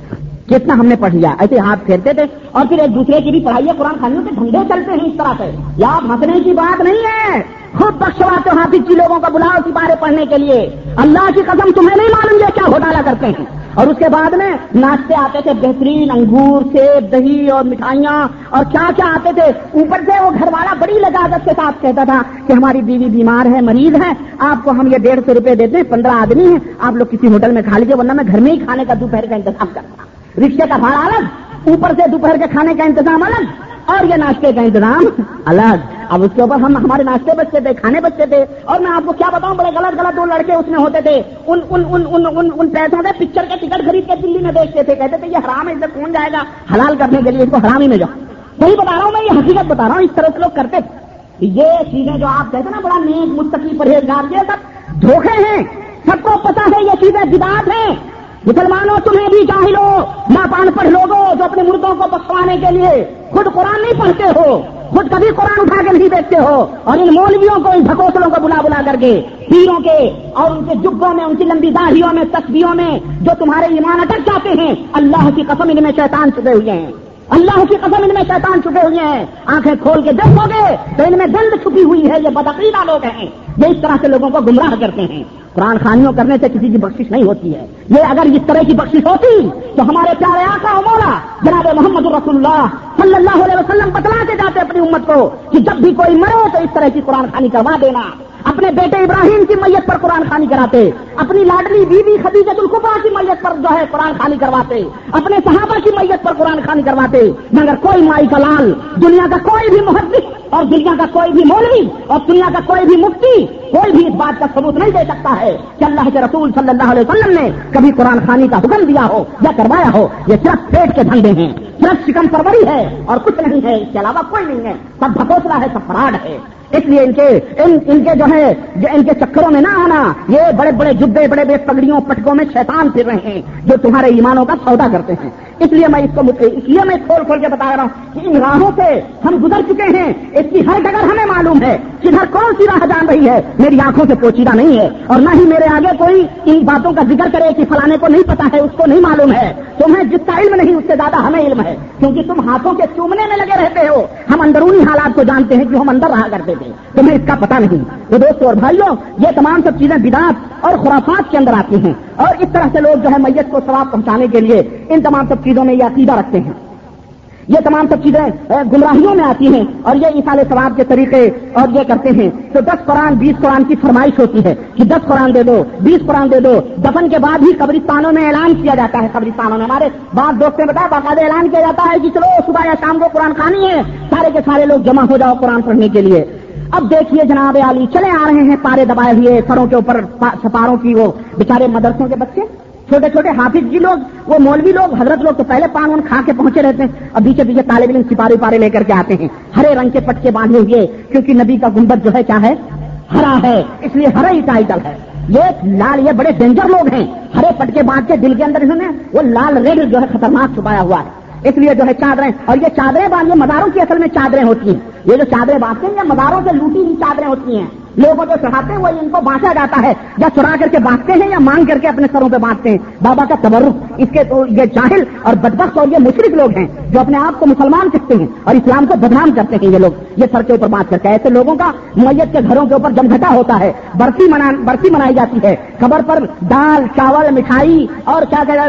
کتنا ہم نے پڑھ لیا، ایسے ہاتھ پھیرتے تھے۔ اور پھر ایک دوسرے کی بھی پڑھائی قرآن خانیوں کے ڈھنڈے چلتے ہیں اس طرح سے۔ یا ہنسنے کی بات نہیں ہے۔ خود بخشواتے ہو حافظ جی لوگوں کا بلاؤ سپارے پڑھنے کے لیے۔ اللہ کی قسم تمہیں نہیں معلوم یہ کیا گھوٹالا کرتے ہیں۔ اور اس کے بعد میں ناشتے آتے تھے، بہترین انگور، سیب، دہی اور مٹھائیاں۔ اور کیا کیا آتے تھے؟ اوپر سے وہ گھر والا بڑی لگاجت کے ساتھ کہتا تھا کہ ہماری بیوی بیمار ہے، مریض ہے۔ آپ کو ہم یہ ڈیڑھ سو روپے دیتے ہیں، پندرہ آدمی ہیں۔ آپ لوگ کسی ہوٹل میں کھا لیجیے ورنہ میں گھر میں ہی کھانے کا دوپہر کا انتظام کرتا رکشے کا بھاڑا الگ اوپر سے دوپہر کے کھانے کا انتظام الگ اور یہ ناشتے کا انتظام الگ۔ اب اس کے اوپر ہم ہمارے ناشتے بچتے تھے کھانے بچتے تھے۔ اور میں آپ کو کیا بتاؤں بڑے غلط غلط دو لڑکے اس میں ہوتے تھے۔ ان ان ان ان ان, ان پیسوں سے پکچر کے ٹکٹ خرید کے دلی میں دیکھتے تھے۔ کہتے تھے یہ حرام ہے اسے کون جائے گا؟ حلال کرنے کے لیے اس کو حرام ہی میں جاؤ۔ وہی بتا رہا ہوں میں یہ حقیقت بتا رہا ہوں اس طرح سے لوگ کرتے تھے یہ چیزیں جو آپ کہتے ہیں نا بڑا نیک مستقی پرہیزگار یہ سب دھوکے ہیں۔ سب کو پتا ہے یہ چیزیں بدات ہیں۔ مسلمانوں، تمہیں بھی جاہلو نہ پڑھ لوگو جو اپنے مردوں کو بخوانے کے لیے خود قرآن نہیں پڑھتے ہو، خود کبھی قرآن اٹھا کے نہیں دیکھتے ہو، اور ان مولویوں کو، ان بھکوسلوں کو بلا بلا کر کے پیروں کے اور ان کے جبوں میں، ان کی لمبی داڑھیوں میں، تصویروں میں جو تمہارے ایمان اٹک جاتے ہیں، اللہ کی قسم ان میں شیطان چھپے ہوئے ہیں۔ اللہ کی قسم ان میں شیطان چھپے ہوئے ہیں۔ آنکھیں کھول کے دیکھو گے تو ان میں گند چھپی ہوئی ہے، یہ بدعقیدہ لوگ ہیں یہ اس طرح سے لوگوں کو گمراہ کرتے ہیں۔ قرآن خانیوں کرنے سے کسی کی بخشش نہیں ہوتی ہے۔ یہ اگر اس طرح کی بخشش ہوتی تو ہمارے پیارے آقا مولا جناب محمد رسول اللہ صلی اللہ علیہ وسلم بتلا کے جاتے اپنی امت کو کہ جب بھی کوئی مرے تو اس طرح کی قرآن خانی کروا دینا۔ اپنے بیٹے ابراہیم کی میت پر قرآن خانی کراتے، اپنی لاڈلی بیوی خدیجت القبا کی میت پر جو ہے قرآن خانی کرواتے، اپنے صحابہ کی میت پر قرآن خانی کرواتے، مگر کوئی مائی کا لال، دنیا کا کوئی بھی محدث اور دنیا کا کوئی بھی مولوی اور دنیا کا کوئی بھی مفتی کوئی بھی اس بات کا ثبوت نہیں دے سکتا ہے کہ اللہ کے رسول صلی اللہ علیہ وسلم نے کبھی قرآن خانی کا حکم دیا ہو یا کروایا ہو، یہ صرف پیٹ کے دھندے ہیں۔ صرف چکن پروری ہے اور کچھ نہیں ہے، اس کے علاوہ کوئی نہیں ہے۔ سب بھکوسلا ہے، سب فراڈ ہے۔ اس لیے ان کے، ان ان کے جو ہے جو ان کے چکروں میں نہ آنا، یہ بڑے بڑے جبے بڑے بڑے پگڑیوں، پٹکوں میں شیطان پھر رہے ہیں، جو تمہارے ایمانوں کا سودا کرتے ہیں۔ اس لیے میں اس کو اس لیے میں کھول کھول کے بتا رہا ہوں کہ ان راہوں سے ہم گزر چکے ہیں۔ اس کی ہر جگہ ہمیں معلوم ہے کدھر کون سی راہ جان رہی ہے۔ میری آنکھوں سے پوچیدہ نہیں ہے اور نہ ہی میرے آگے کوئی ان باتوں کا ذکر کرے کہ فلانے کو نہیں پتا ہے، اس کو نہیں معلوم ہے۔ تمہیں جس کا علم نہیں، اس سے زیادہ ہمیں علم ہے۔ کیونکہ تم ہاتھوں کے چومنے میں لگے رہتے ہو۔ ہم اندرونی حالات کو جانتے ہیں کہ ہم اندر رہا کرتے تھے۔ تمہیں اس کا پتا نہیں۔ تو دوستوں اور بھائیوں، یہ تمام سب چیزیں بدات اور خرافات کے اندر آتی ہیں۔ اور اس طرح سے لوگ جو ہے میت کو ثواب پہنچانے کے لیے ان تمام سب چیزوں میں یہ عقیدہ رکھتے ہیں۔ یہ تمام سب چیزیں گمراہیوں میں آتی ہیں اور یہ اثال ثواب کے طریقے اور یہ کرتے ہیں۔ تو دس قرآن، بیس قرآن کی فرمائش ہوتی ہے کہ دس قرآن دے دو، بیس قرآن دے دو۔ دفن کے بعد ہی قبرستانوں میں اعلان کیا جاتا ہے۔ قبرستانوں میں ہمارے بعض دوست نے بتایا باقاعدہ اعلان کیا جاتا ہے کہ چلو، صبح یا شام کو قرآن خانی ہے سارے کے سارے لوگ جمع ہو جاؤ قرآن پڑھنے کے لیے۔ اب دیکھیے جناب علی چلے آ رہے ہیں پارے دبائے ہوئے، سروں کے اوپر سپاروں کی وہ بےچارے مدرسوں کے بچے۔ چھوٹے چھوٹے حافظ جی لوگ، وہ مولوی لوگ، حضرت لوگ تو پہلے پان کھا کے پہنچے رہتے ہیں۔ اب پیچھے پیچھے طالب علم سپارے پارے لے کر کے آتے ہیں۔ ہرے رنگ کے پٹکے باندھے ہوئے، کیونکہ نبی کا گنبد جو ہے، کیا ہے؟ ہرا ہے۔ اس لیے ہرا ہی ٹائٹل ہے۔ یہ لال، یہ بڑے ڈینجر لوگ ہیں۔ ہرے پٹکے باندھ کے دل کے اندر، انہوں نے وہ لال ریڈ جو ہے، خطرناک چھپایا ہوا ہے۔ اس لیے جو ہے، چادریں، اور یہ چادریں باندھ، یہ مزاروں کی اصل میں چادریں ہوتی ہیں۔ یہ جو چادریں باندھتے ہیں، یہ مزاروں سے لوٹی ہوئی چادریں ہوتی ہیں۔ لوگوں جو چڑھاتے ہیں وہ ان کو بانٹا جاتا ہے، یا چرا کر کے باندھتے ہیں یا مانگ کر کے اپنے سروں پہ باندھتے ہیں۔ بابا کا تبرک، اس کے یہ جاہل اور بدبخت اور یہ مشرق لوگ ہیں جو اپنے آپ کو مسلمان سکھتے ہیں اور اسلام کو بدنام کرتے ہیں یہ لوگ۔ یہ سر کے اوپر باندھ کرتے ہیں ایسے لوگوں کا میت کے گھروں کے اوپر جم گھٹا ہوتا ہے۔ برفی برفی منائی جاتی ہے۔ خبر پر دال، چاول، مٹھائی اور کیا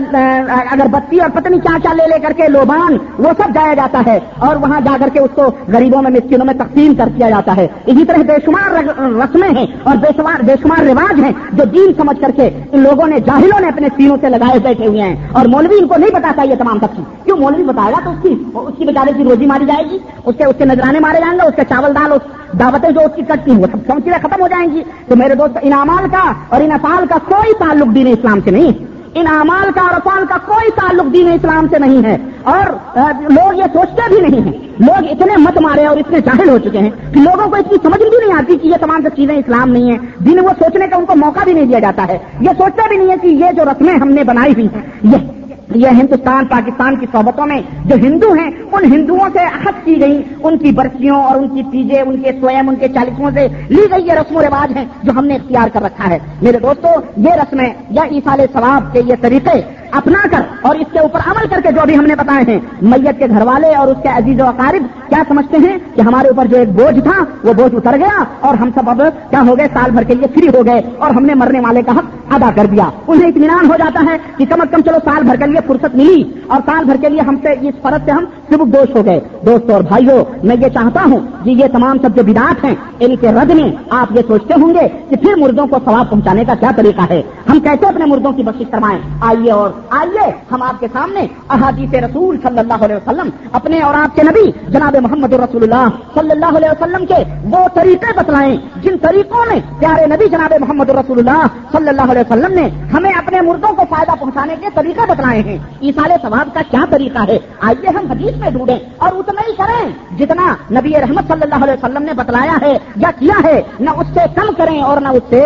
اگر بتی اور پتنی کیا کیا لے لے کر کے لوبان، وہ سب جایا جاتا ہے۔ اور وہاں جا کر کے اس کو غریبوں میں، مسکینوں میں تقسیم کر دیا جاتا ہے۔ اسی طرح بے شمار رسمیں ہیں اور بے شمار بے شمار رواج ہیں جو دین سمجھ کر کے ان لوگوں نے جاہلوں نے اپنے سینوں سے لگائے بیٹھے ہوئے ہیں اور مولوی ان کو نہیں بتاتا یہ تمام سب چیز۔ کیوں مولوی بتائے گا تو اس کی اس کی بیچارے کی روزی ماری جائے گی؟ اس کے اس کے نظرانے مارے جائیں گے؟ اس کے چاول دال دعوتیں جو اس کی کٹتی ہیں وہ سب چیزیں ختم ہو جائیں گی۔ تو میرے دوست انعامال کا اور ان افعال کا کوئی تعلق دین اسلام سے نہیں۔ ان اعمال کا اور افعال کا کوئی تعلق دین اسلام سے نہیں ہے اور لوگ یہ سوچتے بھی نہیں ہیں۔ لوگ اتنے مت مارے اور اتنے جاہل ہو چکے ہیں کہ لوگوں کو اتنی سمجھ بھی نہیں آتی کہ یہ تمام جو چیزیں اسلام نہیں ہیں۔ دن وہ سوچنے کا ان کو موقع بھی نہیں دیا جاتا ہے۔ یہ سوچتا بھی نہیں ہے کہ یہ جو رسمیں ہم نے بنائی ہوئی ہیں، یہ یہ ہندوستان، پاکستان کی صحبتوں میں جو ہندو ہیں، ان ہندوؤں سے اخذ کی گئی، ان کی برسیوں اور ان کی چیزیں ان کے سوئم ان کے چالکوں سے لی گئی یہ رسم و رواج ہیں جو ہم نے اختیار کر رکھا ہے۔ میرے دوستو، یہ رسمیں یا عیسال ثواب کے یہ طریقے اپنا کر اور اس کے اوپر عمل کر کے جو بھی ہم نے بتائے ہیں، میت کے گھر والے اور اس کے عزیز و اقارب، کیا سمجھتے ہیں کہ ہمارے اوپر جو ایک بوجھ تھا، وہ بوجھ اتر گیا اور ہم سب اب کیا ہو گئے؟ سال بھر کے لیے فری ہو گئے اور ہم نے مرنے والے کا حق ادا کر دیا۔ انہیں اطمینان ہو جاتا ہے کہ کم از کم چلو سال بھر کے لیے فرصت ملی۔ اور سال بھر کے لیے ہم سے اس فرق سے ہم سبک دوش ہو گئے۔ دوستوں اور بھائیوں میں یہ چاہتا ہوں کہ یہ تمام سب جو بدات ہیں، ان کے رد میں آپ یہ سوچتے ہوں گے کہ پھر مردوں کو ثواب پہنچانے کا کیا طریقہ ہے۔ ہم کیسے اپنے مردوں کی بخش کروائیں؟ آئیے اور آئیے، ہم آپ کے سامنے احادیث رسول صلی اللہ علیہ وسلم، اپنے اور آپ کے نبی جناب محمد رسول اللہ صلی اللہ علیہ وسلم کے وہ طریقے بتلائیں۔ جن طریقوں میں پیارے نبی جناب محمد رسول اللہ صلی اللہ علیہ وسلم نے ہمیں اپنے مردوں کو فائدہ پہنچانے کے طریقے بتلائے ہیں۔ ایسال ثواب کا کیا طریقہ ہے؟ آئیے ہم حدیث میں ڈھونڈیں اور اتنا ہی کریں۔ جتنا نبی رحمت صلی اللہ علیہ وسلم نے بتلایا ہے یا کیا ہے، نہ اس سے کم کریں اور نہ اس سے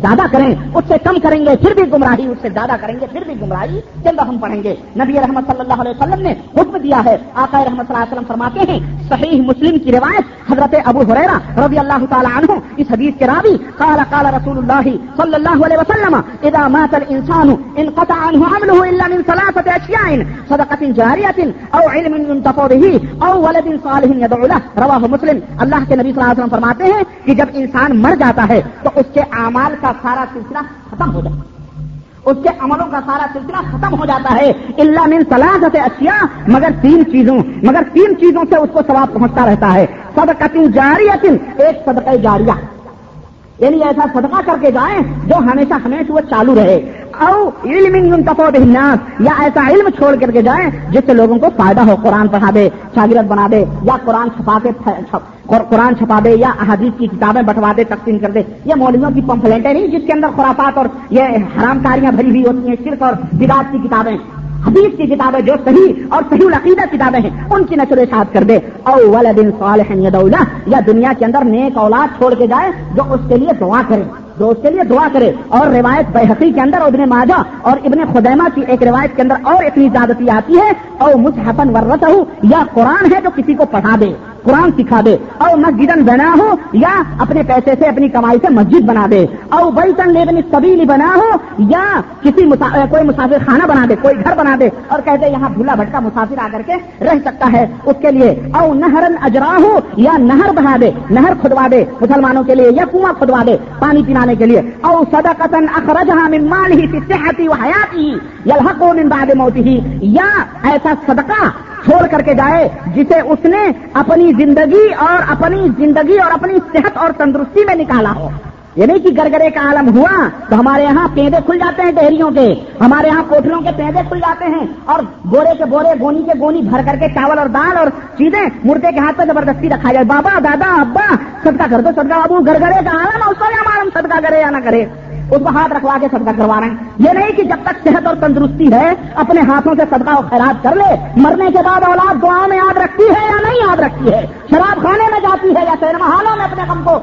زیادہ کریں، اس سے کم کریں گے، پھر بھی گمراہی، اس سے زیادہ کریں گے، پھر بھی گمراہی چند ہم پڑھیں گے۔ نبی رحمت صلی اللہ علیہ وسلم نے حکم دیا ہے۔ آقا رحمت صلی اللہ علیہ وسلم فرماتے ہیں، صحیح مسلم کی روایت حضرت ابو حریرا رضی اللہ تعالیٰ عنہ اس حدیث کے راوی، قال قال رسول اللہ صلی اللہ علیہ وسلم، اذا مات الانسان انقطع عنه عمله الا من ثلاثه اشياء صدقه جاريه او علم ينتفع به او ولد صالح يدعو له. رواه مسلم۔ اللہ کے نبی صلی اللہ علیہ وسلم فرماتے ہیں کہ جب انسان مر جاتا ہے تو اس کے اعمال کا سارا سلسلہ ختم ہو جاتا ہے۔ اس کے عملوں کا سارا سلسلہ ختم ہو جاتا ہے۔ اللہ من صلاحت اشیاء مگر تین چیزوں، مگر تین چیزوں سے اس کو ثواب پہنچتا رہتا ہے۔ صدقہ جاری ایک صدقہ جاریہ۔ یعنی ایسا صدقہ کر کے جائیں جو ہمیشہ ہمیشہ وہ چالو رہے۔ او علم الناس. یا ایسا علم چھوڑ کر کے جائیں جس سے لوگوں کو فائدہ ہو، قرآن پڑھا دے، شاگرد بنا دے، یا قرآن چھپا کے قرآن چھپا دے، یا احادیث کی کتابیں بٹوا دے، تقسیم کر دے۔ یہ مولویوں کی پمفلنٹیں نہیں جس کے اندر خرافات اور یہ حرام کاریاں بھری ہوئی ہوتی ہیں صرف اور بداعت کی کتابیں۔ حدیث کی کتابیں جو صحیح اور صحیح العقیدہ کتابیں ہیں، ان کی نشر اشاعت کر دے۔ او ولد صالح یا دنیا کے اندر نیک اولاد چھوڑ کے جائے جو اس کے لیے دعا کرے جو اس کے لیے دعا کرے اور روایت بحقی کے اندر ابن ماجا اور ابن خدیمہ کی ایک روایت کے اندر اور اتنی زیادتی آتی ہے اور مجھن ورت یا قرآن ہے جو کسی کو پڑھا دے۔ قرآن سکھا دے اور مسجد بنا ہو یا اپنے پیسے سے اپنی کمائی سے مسجد بنا دے اور بیٹن لیبن سبیلی بنا ہو یا کسی کوئی مسافر خانہ بنا دے، کوئی گھر بنا دے، اور کہتے یہاں بھولا بھٹکا مسافر آ کر کے رہ سکتا ہے اس کے لیے، او نہرن اجرا ہو یا نہر بنا دے، نہر کھدوا دے مسلمانوں کے لیے یا کنواں کھدوا دے پانی پلانے کے لیے، او سدا قطن اخرجہ مال ہی صحتی و حیاتی یلحق من بعد موتی یا ایسا صدقہ چھوڑ کر کے جائے، جسے اس نے اپنی زندگی اور اپنی زندگی اور اپنی صحت اور تندرستی میں نکالا۔ ہو یہ نہیں کہ گرگرے کا عالم ہوا تو ہمارے یہاں پیندے کھل جاتے ہیں ڈہریوں کے، ہمارے یہاں کوٹریوں کے پیندے کھل جاتے ہیں اور بورے کے بورے، گونی کے گونی بھر کر کے چاول اور دال اور چیزیں مردے کے ہاتھ پہ زبردستی رکھا جائے۔ بابا، دادا، ابا، صدقہ کر دو، صدقہ۔ ابو گرگرے کا عالم اس کا عالم صدقہ کرے یا نہ کرے۔ اس کو ہاتھ رکھوا کے صدقہ کروا رہے ہیں۔ یہ نہیں کہ جب تک صحت اور تندرستی ہے، اپنے ہاتھوں سے صدقہ اور خیرات کر لے، مرنے کے بعد اولاد دعا میں یاد رکھتی ہے یا نہیں یاد رکھتی ہے؟ شراب خانے میں جاتی ہے یا سینما ہالوں میں اپنے غم کو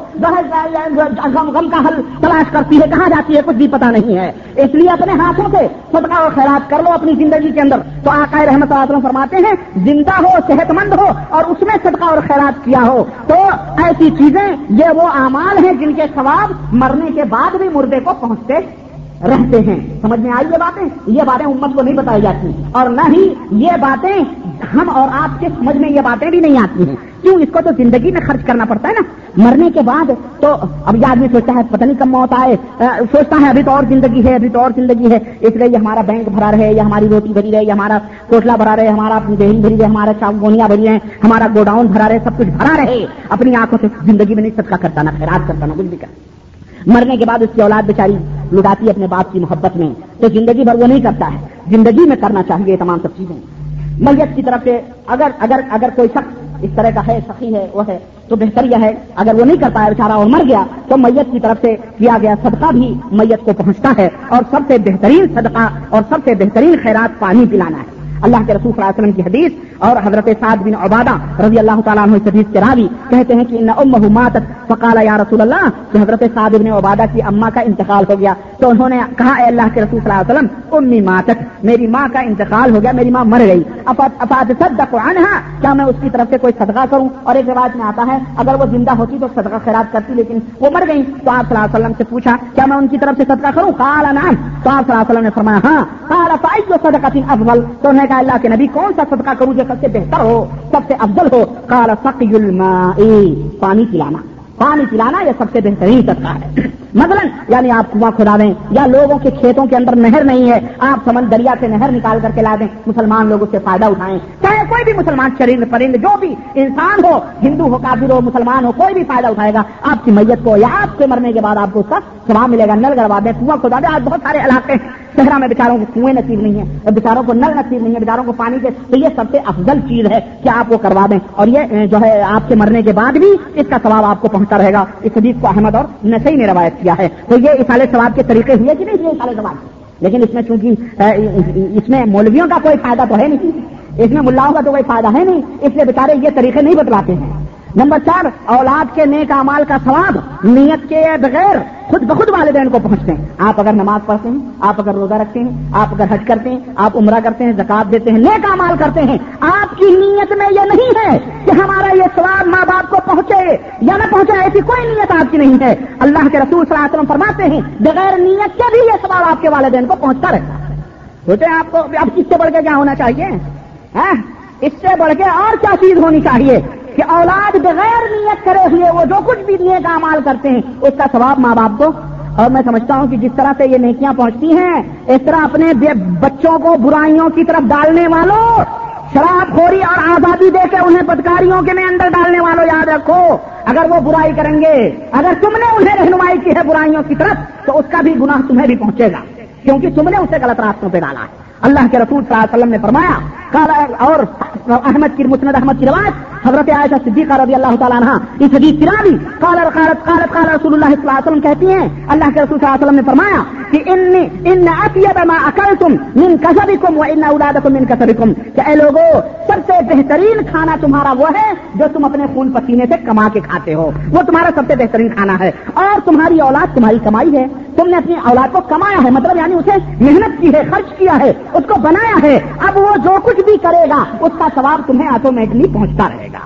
غم کا حل تلاش کرتی ہے، کہاں جاتی ہے؟ کچھ بھی پتا نہیں ہے۔ اس لیے اپنے ہاتھوں سے صدقہ اور خیرات کر لو اپنی زندگی کے اندر۔ تو آقا رحمت اللہ فرماتے ہیں، زندہ ہو صحت مند ہو اور اس میں صدقہ اور خیرات کیا ہو۔ تو ایسی چیزیں، یہ وہ اعمال ہیں جن کے ثواب مرنے کے بعد بھی مردے کو پہنچتے رہتے ہیں۔ سمجھ میں آئی یہ باتیں؟ یہ باتیں امت کو نہیں بتائی جاتی۔ اور نہ ہی یہ باتیں ہم اور آپ کے سمجھ میں یہ باتیں بھی نہیں آتی ہیں۔ کیوں؟ اس کو تو زندگی میں خرچ کرنا پڑتا ہے نا۔ مرنے کے بعد تو اب یہ آدمی سوچتا ہے، پتہ نہیں کم موت آئے۔ سوچتا ہے ابھی تو اور زندگی ہے، ابھی تو اور زندگی ہے۔ اس لیے یہ ہمارا بینک بھرا رہے یا ہماری روٹی بھری رہے یا ہمارا کوٹلا بھرا رہے، ہمارا دہلی بھری رہے، ہمارا چاپ بھری رہے، ہمارا گوڈاؤن بھرا رہے، سب کچھ بھرا رہے۔ اپنی آنکھوں سے زندگی میں نہیں صدقہ کرتا نا خیرات کرتا نا کچھ بھی کرتا۔ مرنے کے بعد اس کی اولاد بیچاری لٹاتی ہے اپنے باپ کی محبت میں، تو زندگی بھر وہ نہیں کرتا ہے۔ زندگی میں کرنا چاہیے تمام سب چیزیں۔ میت کی طرف سے اگر اگر اگر کوئی شخص اس طرح کا ہے، سخی ہے، وہ ہے، تو بہتر یہ ہے۔ اگر وہ نہیں کرتا ہے، بیچارہ اور مر گیا، تو میت کی طرف سے کیا گیا صدقہ بھی میت کو پہنچتا ہے۔ اور سب سے بہترین صدقہ اور سب سے بہترین خیرات پانی پلانا ہے۔ اللہ کے رسول صلی اللہ علیہ وسلم کی حدیث اور حضرت سعد بن عبادہ رضی اللہ تعالیٰ عنہ اس حدیث کے راوی کہتے ہیں کہ ان امہ ماتت فقال یا رسول اللہ کہ حضرت سعد بن عبادہ کی اما کا انتقال ہو گیا۔ تو انہوں نے کہا، اے اللہ کے رسول صلی اللہ علیہ وسلم، امی ماتت، میری ماں کا انتقال ہو گیا، میری ماں مر گئی۔ افاد صدق عنہا، کیا میں اس کی طرف سے کوئی صدقہ کروں؟ اور ایک روایت میں آتا ہے، اگر وہ زندہ ہوتی تو صدقہ خیرات کرتی، لیکن وہ مر گئی۔ تو آپ صلی اللہ علیہ وسلم سے پوچھا، کیا میں ان کی طرف سے صدقہ کروں؟ قال نعم۔ تو آپ صلی اللہ علیہ وسلم نے فرمایا ہاں۔ قال فائد صدقہ افضل تو انہوں نے کہا اللہ کے نبی کون سا صدقہ کروں جو سب سے بہتر ہو، سب سے افضل ہو؟ قال سقی الماء پانی پلانا۔ پانی پلانا یہ سب سے بہترین صدقہ ہے۔ مثلا یعنی آپ کنواں کھدا دیں یا لوگوں کے کھیتوں کے اندر نہر نہیں ہے، آپ سمند دریا سے نہر نکال کر کے لا دیں، مسلمان لوگ اس سے فائدہ اٹھائیں۔ چاہے کوئی بھی مسلمان شریر، پرند، جو بھی انسان ہو، ہندو ہو، کافر ہو، مسلمان ہو، کوئی بھی فائدہ اٹھائے گا، آپ کی میت کو یا آپ کے مرنے کے بعد آپ کو اس کا سواب ملے گا، نل گڑوا دیں، کنواں کھدا دیں۔ آج بہت سارے علاقے صحرا میں بیچاروں کو کنویں نصیب نہیں ہے اور بیچاروں کو نل نصیب نہیں ہے بیچاروں کو پانی کے تو یہ سب سے افضل چیز ہے کہ آپ وہ کروا دیں۔ اور یہ جو ہے، آپ کے مرنے کے بعد بھی اس کا ثواب آپ کو پہنچتا رہے گا۔ اس حدیث کو احمد اور نسائی نے روایت کیا ہے۔ تو یہ اسال ثواب کے طریقے ہوئے کہ نہیں اسال ثواب لیکن اس میں چونکہ اس میں مولویوں کا کوئی فائدہ تو ہے نہیں۔ اس میں ملاؤں کا تو کوئی فائدہ ہے نہیں۔ اس لیے بیچارے یہ طریقے نہیں بتلاتے ہیں۔ نمبر چار، اولاد کے نیک امال کا ثواب، نیت کے بغیر خود بخود والدین کو پہنچتے ہیں۔ آپ اگر نماز پڑھتے ہیں، آپ اگر روزہ رکھتے ہیں، آپ اگر حج کرتے ہیں، آپ عمرہ کرتے ہیں زکات دیتے ہیں، نیک امال کرتے ہیں، آپ کی نیت میں یہ نہیں ہے کہ ہمارا یہ ثواب ماں باپ کو پہنچے یا نہ پہنچے، ایسی کوئی نیت آپ کی نہیں ہے۔ اللہ کے رسول صلی اللہ علیہ وسلم فرماتے ہیں، بغیر نیت کے بھی یہ سوال آپ کے والدین کو پہنچتا رہتا ہے۔ سوچے آپ کو، اب کس سے بڑھ کے کیا ہونا چاہیے؟ ہاں، اس سے بڑھ کے اور کیا چیز ہونی چاہیے؟ کہ اولاد بغیر نیت کرے ہوئے وہ جو کچھ بھی دیے کا مال کرتے ہیں، اس کا ثواب ماں باپ کو۔ اور میں سمجھتا ہوں کہ جس طرح سے یہ نیکیاں پہنچتی ہیں، اس طرح اپنے بچوں کو برائیوں کی طرف ڈالنے والوں، شراب خوری اور آزادی دے کے انہیں پتکاریوں کے میں اندر ڈالنے والوں یاد رکھو۔ اگر وہ برائی کریں گے، اگر تم نے انہیں رہنمائی کی ہے برائیوں کی طرف، تو اس کا بھی گناہ تمہیں بھی پہنچے گا۔ کیونکہ تم نے اسے غلط راستوں پہ ڈالا ہے۔ اللہ کے رسول صلی اللہ علیہ وسلم نے فرمایا اور احمد کی مسند احمد کی روایت، حضرت عائشہ صدیقہ رضی اللہ تعالیٰ عنہ اس حدیث کی راوی، قال قالت قالت، قال رسول اللہ صلی اللہ علیہ وسلم کہتی ہیں، اللہ کے رسول صلی اللہ علیہ وسلم نے فرمایا کہ ان ان اطیب ما اکلتم من کسبکم و ان اولادکم من کسبکم کہ اے لوگوں سب سے بہترین کھانا تمہارا وہ ہے جو تم اپنے خون پسینے سے کما کے کھاتے ہو، وہ تمہارا سب سے بہترین کھانا ہے، اور تمہاری اولاد تمہاری کمائی ہے، تم نے اپنی اولاد کو کمایا ہے مطلب یعنی اسے محنت کی ہے، خرچ کیا ہے، اس کو بنایا ہے، اب وہ جو کچھ بھی کرے گا، اس کا ثواب تمہیں آٹومیٹلی پہنچتا رہے گا۔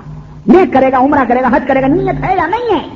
نیک کرے گا، عمرہ کرے گا، حج کرے گا، نیت ہے یا نہیں ہے؟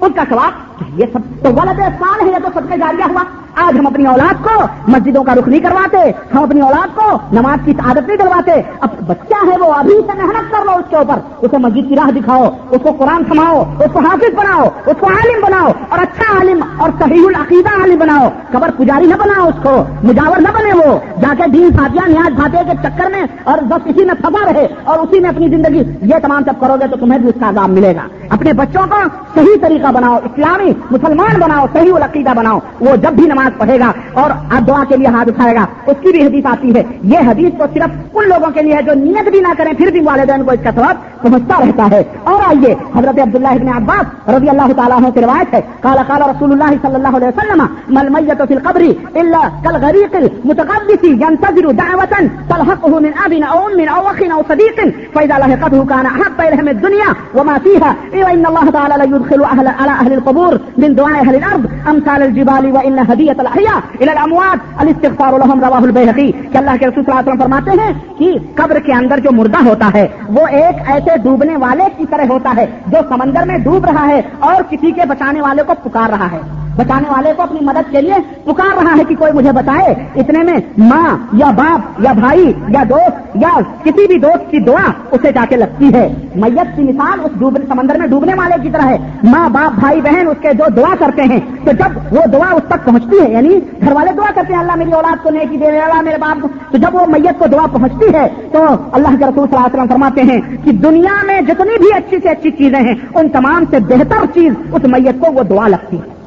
اس کا سواب یہ سب تو غلط احسان ہے، یہ تو سب سے جاریہ ہوا۔ آج ہم اپنی اولاد کو مسجدوں کا رخ نہیں کرواتے، ہم اپنی اولاد کو نماز کی عادت نہیں کرواتے اب بچہ ہے وہ؟ ابھی سے محنت کر لو اس کے اوپر۔ اسے مسجد کی راہ دکھاؤ، اس کو قرآن سماؤ، اس کو حافظ بناؤ، اس کو عالم بناؤ اور اچھا عالم اور صحیح العقیدہ عالم بناؤ۔ قبر پجاری نہ بناؤ اس کو، مجاور نہ بنے وہ۔ جا کے دین فاتیہ نیاز بھاتے کے چکر میں اور بس اسی میں پھنسا رہے اور اسی میں اپنی زندگی۔ یہ تمام سب کرو گے تو تمہیں بھی اس کا عذاب ملے گا۔ اپنے بچوں کو صحیح طریقہ بناؤ، اسلامی، مسلمان بناؤ، صحیح العقیدہ بناؤ۔ وہ جب بھی نماز نماز پڑھے گا اور دعا کے لیے ہاتھ اٹھائے گا۔ اس کی بھی حدیث آتی ہے۔ یہ حدیث تو صرف ان لوگوں کے لیے ہے جو نیت بھی نہ کریں، پھر بھی والدین کو اس کا سواب پہنچتا رہتا ہے۔ اور آئیے، حضرت عبداللہ ابن عباس رضی اللہ تعالیٰ عنہ کی روایت ہے۔ کالا کالا رسول اللہ صلی اللہ علیہ وسلم مل میت فی القبر الا کل غریق المتقدس ينتظر دعوة تلحقه من اب او ام او اخ او صديق فاذا لحقته كان احب اليه من الدنيا وما فيها وان الله تعالى لا يدخل اهل على اهل القبور من دعاء اهل الارض، امثال الجبال وان تحیت الاحياء الى الاموات الاستغفار لهم رواه البیہقی کہ اللہ کے رسول صلی اللہ علیہ وسلم فرماتے ہیں کہ قبر کے اندر جو مردہ ہوتا ہے، وہ ایک ایسے ڈوبنے والے کی طرح ہوتا ہے جو سمندر میں ڈوب رہا ہے اور کسی کے بچانے والے کو پکار رہا ہے۔ بچانے والے کو اپنی مدد کے لیے پکار رہا ہے کہ کوئی مجھے بتائے اتنے میں ماں یا باپ یا بھائی یا دوست یا کسی بھی دوست کی دعا اسے جا کے لگتی ہے۔ میت کی مثال اس سمندر میں ڈوبنے والے کی طرح ہے۔ ماں، باپ، بھائی، بہن اس کے جو دعا کرتے ہیں، تو جب وہ دعا اس تک پہنچتی ہے یعنی گھر والے دعا کرتے ہیں، اللہ میری اولاد کو نیکی دے، اللہ میرے باپ کو تو جب وہ میت کو دعا پہنچتی ہے، تو اللہ کے رسول صلی اللہ علیہ وسلم فرماتے ہیں کہ دنیا میں جتنی بھی اچھی سے اچھی چیزیں ہیں، ان تمام سے بہتر چیز اس میت کو وہ دعا لگتی ہے۔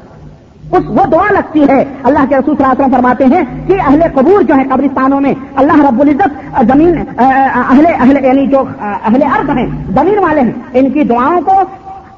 اس وہ دعا لگتی ہے۔ اللہ کے رسول صلی اللہ علیہ وسلم فرماتے ہیں کہ اہل قبور جو ہے قبرستانوں میں، اللہ رب العزت، زمین، اہل اہل یعنی جو، اہل ارد ہیں، زمین والے ہیں، ان کی دعاؤں کو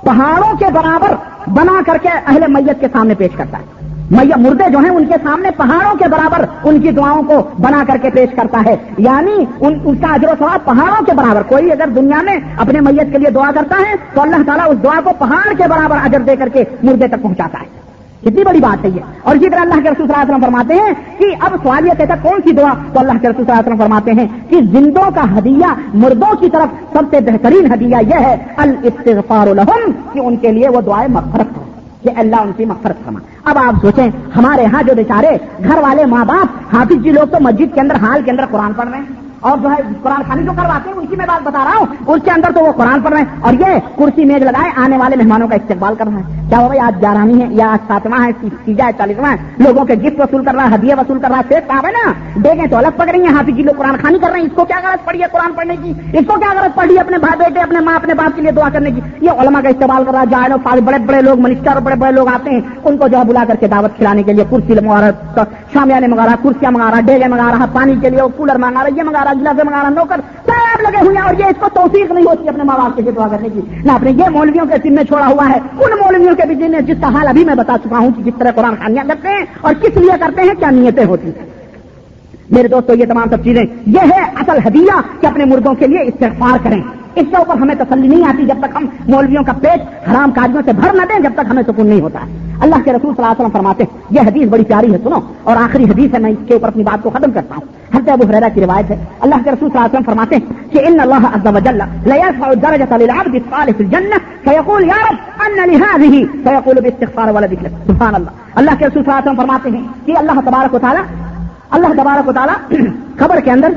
پہاڑوں کے برابر بنا کر کے اہل میت کے سامنے پیش کرتا ہے۔ میت، مردے جو ہیں، ان کے سامنے پہاڑوں کے برابر ان کی دعاؤں کو بنا کر کے پیش کرتا ہے۔ یعنی ان اس کا اجر و ثواب پہاڑوں کے برابر، کوئی اگر دنیا میں اپنے میت کے لیے دعا کرتا ہے تو اللہ تعالیٰ اس دعا کو پہاڑ کے برابر اجر دے کر کے مردے تک پہنچاتا ہے۔ کتنی بڑی بات ہے یہ۔ اور اسی طرح اللہ کے رسول صلی اللہ علیہ وسلم فرماتے ہیں کہ اب سوال یہ کہتا کون سی دعا تو اللہ کے رسول صلی اللہ علیہ وسلم فرماتے ہیں کہ زندوں کا ہدیہ مردوں کی طرف سب سے بہترین ہدیہ یہ ہے الاستغفار لهم کہ ان کے لیے وہ دعائیں مغفرت ہو کہ اللہ ان کی مغفرت فرما۔ اب آپ سوچیں، ہمارے یہاں جو بیچارے، گھر والے ماں باپ، حافظ جی لوگ تو مسجد کے اندر، حال کے اندر قرآن پڑھ رہے ہیں۔ اور جو ہے قرآن خانی جو کرواتے ہیں ان کی میں بات بتا رہا ہوں۔ اس کے اندر تو وہ قرآن پڑھ رہے ہیں اور یہ کرسی میز لگائے آنے والے مہمانوں کا استقبال کر رہا ہے۔ کیا بھائی آج گیارہویں ہے یا آج ساتواں ہے تیجا ہے، چالیسواں ہے؟ لوگوں کے گفٹ وصول کر رہا ہے، ہدیہ وصول کر رہا ہے، شیخ صاحب ہے نا؟ دیکھیں تو الگ پکڑ رہی ہیں حافظ جی لوگ قرآن خانی کر رہے ہیں۔ اس کو کیا غرض پڑی ہے قرآن پڑھنے کی؟ اس کو کیا غرض پڑی ہے اپنے بھائی بیٹے، اپنے ماں، اپنے باپ کے لیے دعا کرنے کی؟ یہ علماء کا استعمال کر رہا ہے جائے بڑے بڑے لوگ منسٹر بڑے بڑے لوگ آتے ہیں۔ ان کو جو ہے بلا کر کے دعوت کھلانے کے لیے کرسی منگا رہا شامیانے منگا رہا کرسیاں منگا رہا ڈیگے منگا رہا پانی کے لیے کولر منگا رہا یہ منگا رہا گلاسے منگا نوکر سب لگے ہوئے ہیں اور یہ اس کو توفیق نہیں ہوتی اپنے ماں باپ کے دعا کرنے کی۔ نہ اپنے یہ مولویوں کے سن میں چھوڑا ہوا ہے، ان مولویوں کے بھی جن جس کا حال ابھی میں بتا چکا ہوں کہ جس طرح قرآن خانیاں کرتے ہیں اور کس لیے کرتے ہیں، کیا نیتیں ہوتی ہیں۔ میرے دوستوں یہ تمام سب چیزیں یہ ہے اصل ہدیہ کہ اپنے مردوں کے لیے استغفار کریں۔ اس کے اوپر ہمیں تسلی نہیں آتی جب تک ہم مولویوں کا پیٹ حرام کاریوں سے بھر نہ دیں، جب تک ہمیں سکون نہیں ہوتا۔ ہے اللہ کے رسول صلی اللہ علیہ وسلم فرماتے ہیں، یہ حدیث بڑی پیاری ہے، سنو۔ اور آخری حدیث ہے، میں اس کے اوپر اپنی بات کو ختم کرتا ہوں۔ حضرت ابو حریرہ کی روایت ہے، اللہ کے رسول صلی اللہ علیہ وسلم فرماتے ہیں کہ ان اللہ عز وجل لا يرفع الدرجة للعبد الصالح في الجنة فيقول يا رب ان لهذه فيقول باستغفار ولا ذكر سبحان اللہ۔ اللہ کے رسول صلی اللہ علیہ وسلم فرماتے ہیں کہ اللہ تبارک و تعالی، اللہ تبارک و تعالی خبر کے اندر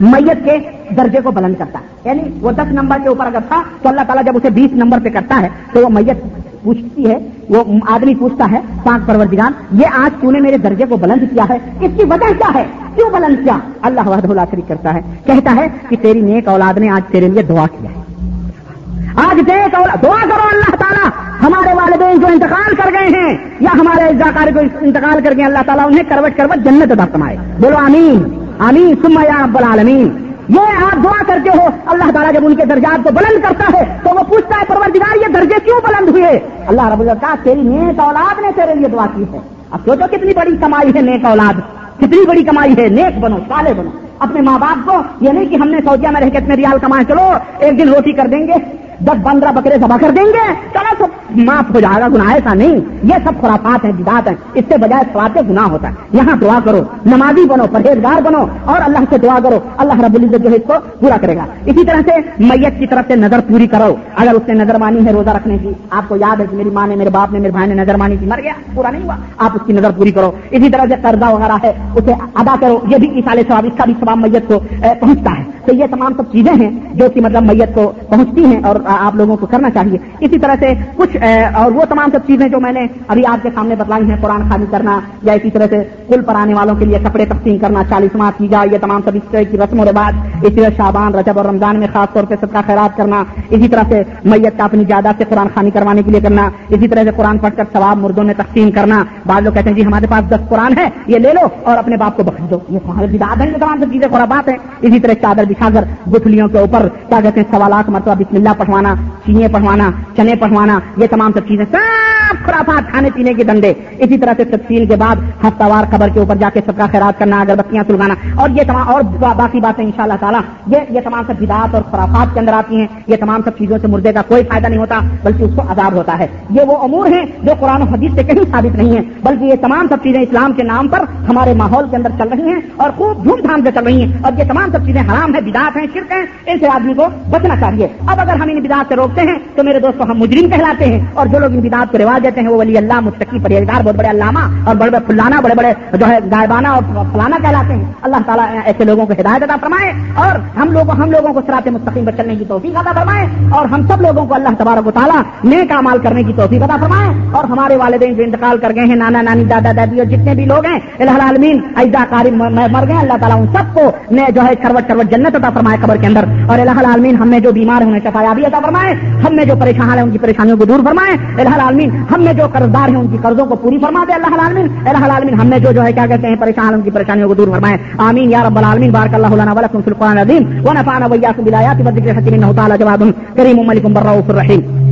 میت کے درجے کو بلند کرتا ہے۔ یعنی وہ دس نمبر کے اوپر اگر تھا تو اللہ تعالیٰ جب اسے بیس نمبر پہ کرتا ہے تو وہ میت پوچھتی ہے، وہ آدمی پوچھتا ہے پانچ پروردگان یہ آج تو نے میرے درجے کو بلند کیا ہے، اس کی وجہ کیا ہے؟ کیوں بلند کیا؟ اللہ وحدہ اللہ شریک کرتا ہے، کہتا ہے کہ تیری نیک اولاد نے آج تیرے لیے دعا کیا ہے۔ آج نیک اولاد، دعا کرو اللہ تعالیٰ، ہمارے والدین جو انتقال کر گئے ہیں، یا ہمارے اجزاکار کو انتقال کر گئے اللہ تعالیٰ انہیں کروٹ کروٹ جنت ادا کمائے بولو آمین آمین سما یا رب العالمین۔ یہ آپ دعا کرتے ہو، اللہ تعالیٰ جب ان کے درجات کو بلند کرتا ہے تو وہ پوچھتا ہے، پروردگار، یہ درجے کیوں بلند ہوئے؟ اللہ رب العزت تیری نیک اولاد نے تیرے لیے دعا کی ہے۔ اب سوچو کتنی بڑی کمائی ہے نیک اولاد، کتنی بڑی کمائی ہے، نیک بنو سالے بنو۔ اپنے ماں باپ کو، یہ نہیں کہ ہم نے سعودیہ میں رہ کے اتنے ریال کمائے، چلو، ایک دن روٹی کر دیں گے، دس پندرہ بکرے سبا کر دیں گے، چلو سب معاف ہو جائے گا، گناہ ایسا نہیں۔ یہ سب خرافات ہیں جدات ہیں۔ اس سے بجائے سواد گناہ ہوتا ہے۔ یہاں دعا کرو، نمازی بنو، پرہیزگار بنو، اور اللہ سے دعا کرو۔ اللہ رب العزت جو ہے اس کو پورا کرے گا۔ اسی طرح سے میت کی طرف سے نظر پوری کرو۔ اگر اس نے نظر مانی ہے روزہ رکھنے کی، آپ کو یاد ہے کہ میری ماں نے، میرے باپ نے، میرے بھائی نے نظر مانی تھی، مر گیا، پورا نہیں ہوا۔ آپ اس کی نظر پوری کرو۔ اسی طرح سے قرضہ وغیرہ ہے، اسے ادا کرو۔ یہ بھی اسال ثواب، اس کا بھی ثواب میت کو پہنچتا ہے۔ تو یہ تمام سب چیزیں ہیں جو کہ مطلب میت کو پہنچتی ہیں اور آپ لوگوں کو کرنا چاہیے۔ اسی طرح سے کچھ اور وہ تمام سب چیزیں جو میں نے ابھی آپ کے سامنے بتلائی ہیں، قرآن خانی کرنا یا اسی طرح سے کل پر آنے والوں کے لیے کپڑے تقسیم کرنا چالیسواں کی جائے، یہ تمام سب اس طرح کی رسم و رواج اسی طرح شابان رجب اور رمضان میں خاص طور پہ سب کا خیرات کرنا، اسی طرح سے میت کا اپنی جائیداد سے قرآن خانی کروانے کے لیے کرنا، اسی طرح سے قرآن پڑھ کر ثواب مردوں میں تقسیم کرنا۔ بعض لوگ کہتے ہیں جی ہمارے پاس دس قرآن ہے یہ لے لو اور اپنے باپ کو بخش دو۔ یہ تمہارے ہیں تمام سب چیزیں، خرابات ہیں۔ اسی طرح چادر بچھا کر گٹھلیوں کے اوپر، کیا کہتے ہیں، سوالات مرتبہ بسم اللہ پڑھوانا چینے پڑھوانا چنے پڑھوانا یہ تمام سب چیزیں سب خرافات کھانے پینے کے دنڈے اسی طرح سے تفصیل کے بعد ہفتہ وار خبر کے اوپر جا کے سب کا خیرات کرنا، اگربتیاں سلگانا اور یہ تمام اور باقی باتیں ان شاء اللہ تعالیٰ۔ یہ یہ تمام سب بدعات اور خرافات کے اندر آتی ہیں۔ یہ تمام سب چیزوں سے مردے کا کوئی فائدہ نہیں ہوتا، بلکہ اس کو عذاب ہوتا ہے۔ یہ وہ امور ہیں جو قرآن و حدیث سے کہیں ثابت نہیں ہے بلکہ یہ تمام سب چیزیں اسلام کے نام پر ہمارے ماحول کے اندر چل رہی ہیں اور خوب دھوم دھام سے چل رہی ہیں۔ اور یہ تمام سب چیزیں حرام ہیں، بدعات ہیں، شرک ہیں، ان سے آدمی کو بچنا چاہیے۔ اب اگر ہم ان بدعات سے روکتے ہیں تو میرے دوستوں ہم مجرم کہلاتے ہیں۔ اور جو لوگ ان بدعات کو رواج دیتے ہیں وہ ولی اللہ مستقی پرہیزگار، بہت بڑے علامہ اور بڑے بڑے فلانا، بڑے بڑے جو ہے گائبانہ اور فلانا کہلاتے ہیں۔ اللہ تعالیٰ ایسے لوگوں کو ہدایت ادا فرمائے اور ہم لوگوں ہم لوگوں کو سرات مستقیم پر چلنے کی توفیق ادا فرمائے اور ہم سب لوگوں کو اللہ تبارک و تعالیٰ نیک مال کرنے کی توفیق ادا فرمائے اور ہمارے والدین جو انتقال کر گئے ہیں، نانا، نانی، دادا، دادی اور جتنے بھی لوگ ہیں، الہ عالمین ایزا کاری مر گئے اللہ تعالیٰ ان سب کو جو ہے کروٹ کروٹ جنت عطا فرمائے قبر کے اندر اور الہ العالمین ہم میں جو بیمار ہیں، انہیں شفایابی عطا فرمائے، ہم میں جو پریشان ہیں، ان کی پریشانیوں کو دور فرمائے۔ الہ العالمین ہم میں جو قرضدار ہیں ان کی قرضوں کو پوری فرما دے اللہ العالمین۔ اللہ العالمین، ہم میں جو جو ہے کیا کہتے ہیں، پریشان، ان کی پریشانیوں کو دور فرمائے۔ آمین، یا رب العالمین، بارک اللہ لنا ولکم فی القرآن العظیم۔ ونفعنا وإياكم بالآيات والذكر الحكيم إنه تعالى جواد كريم ملك بالرؤوف الرحيم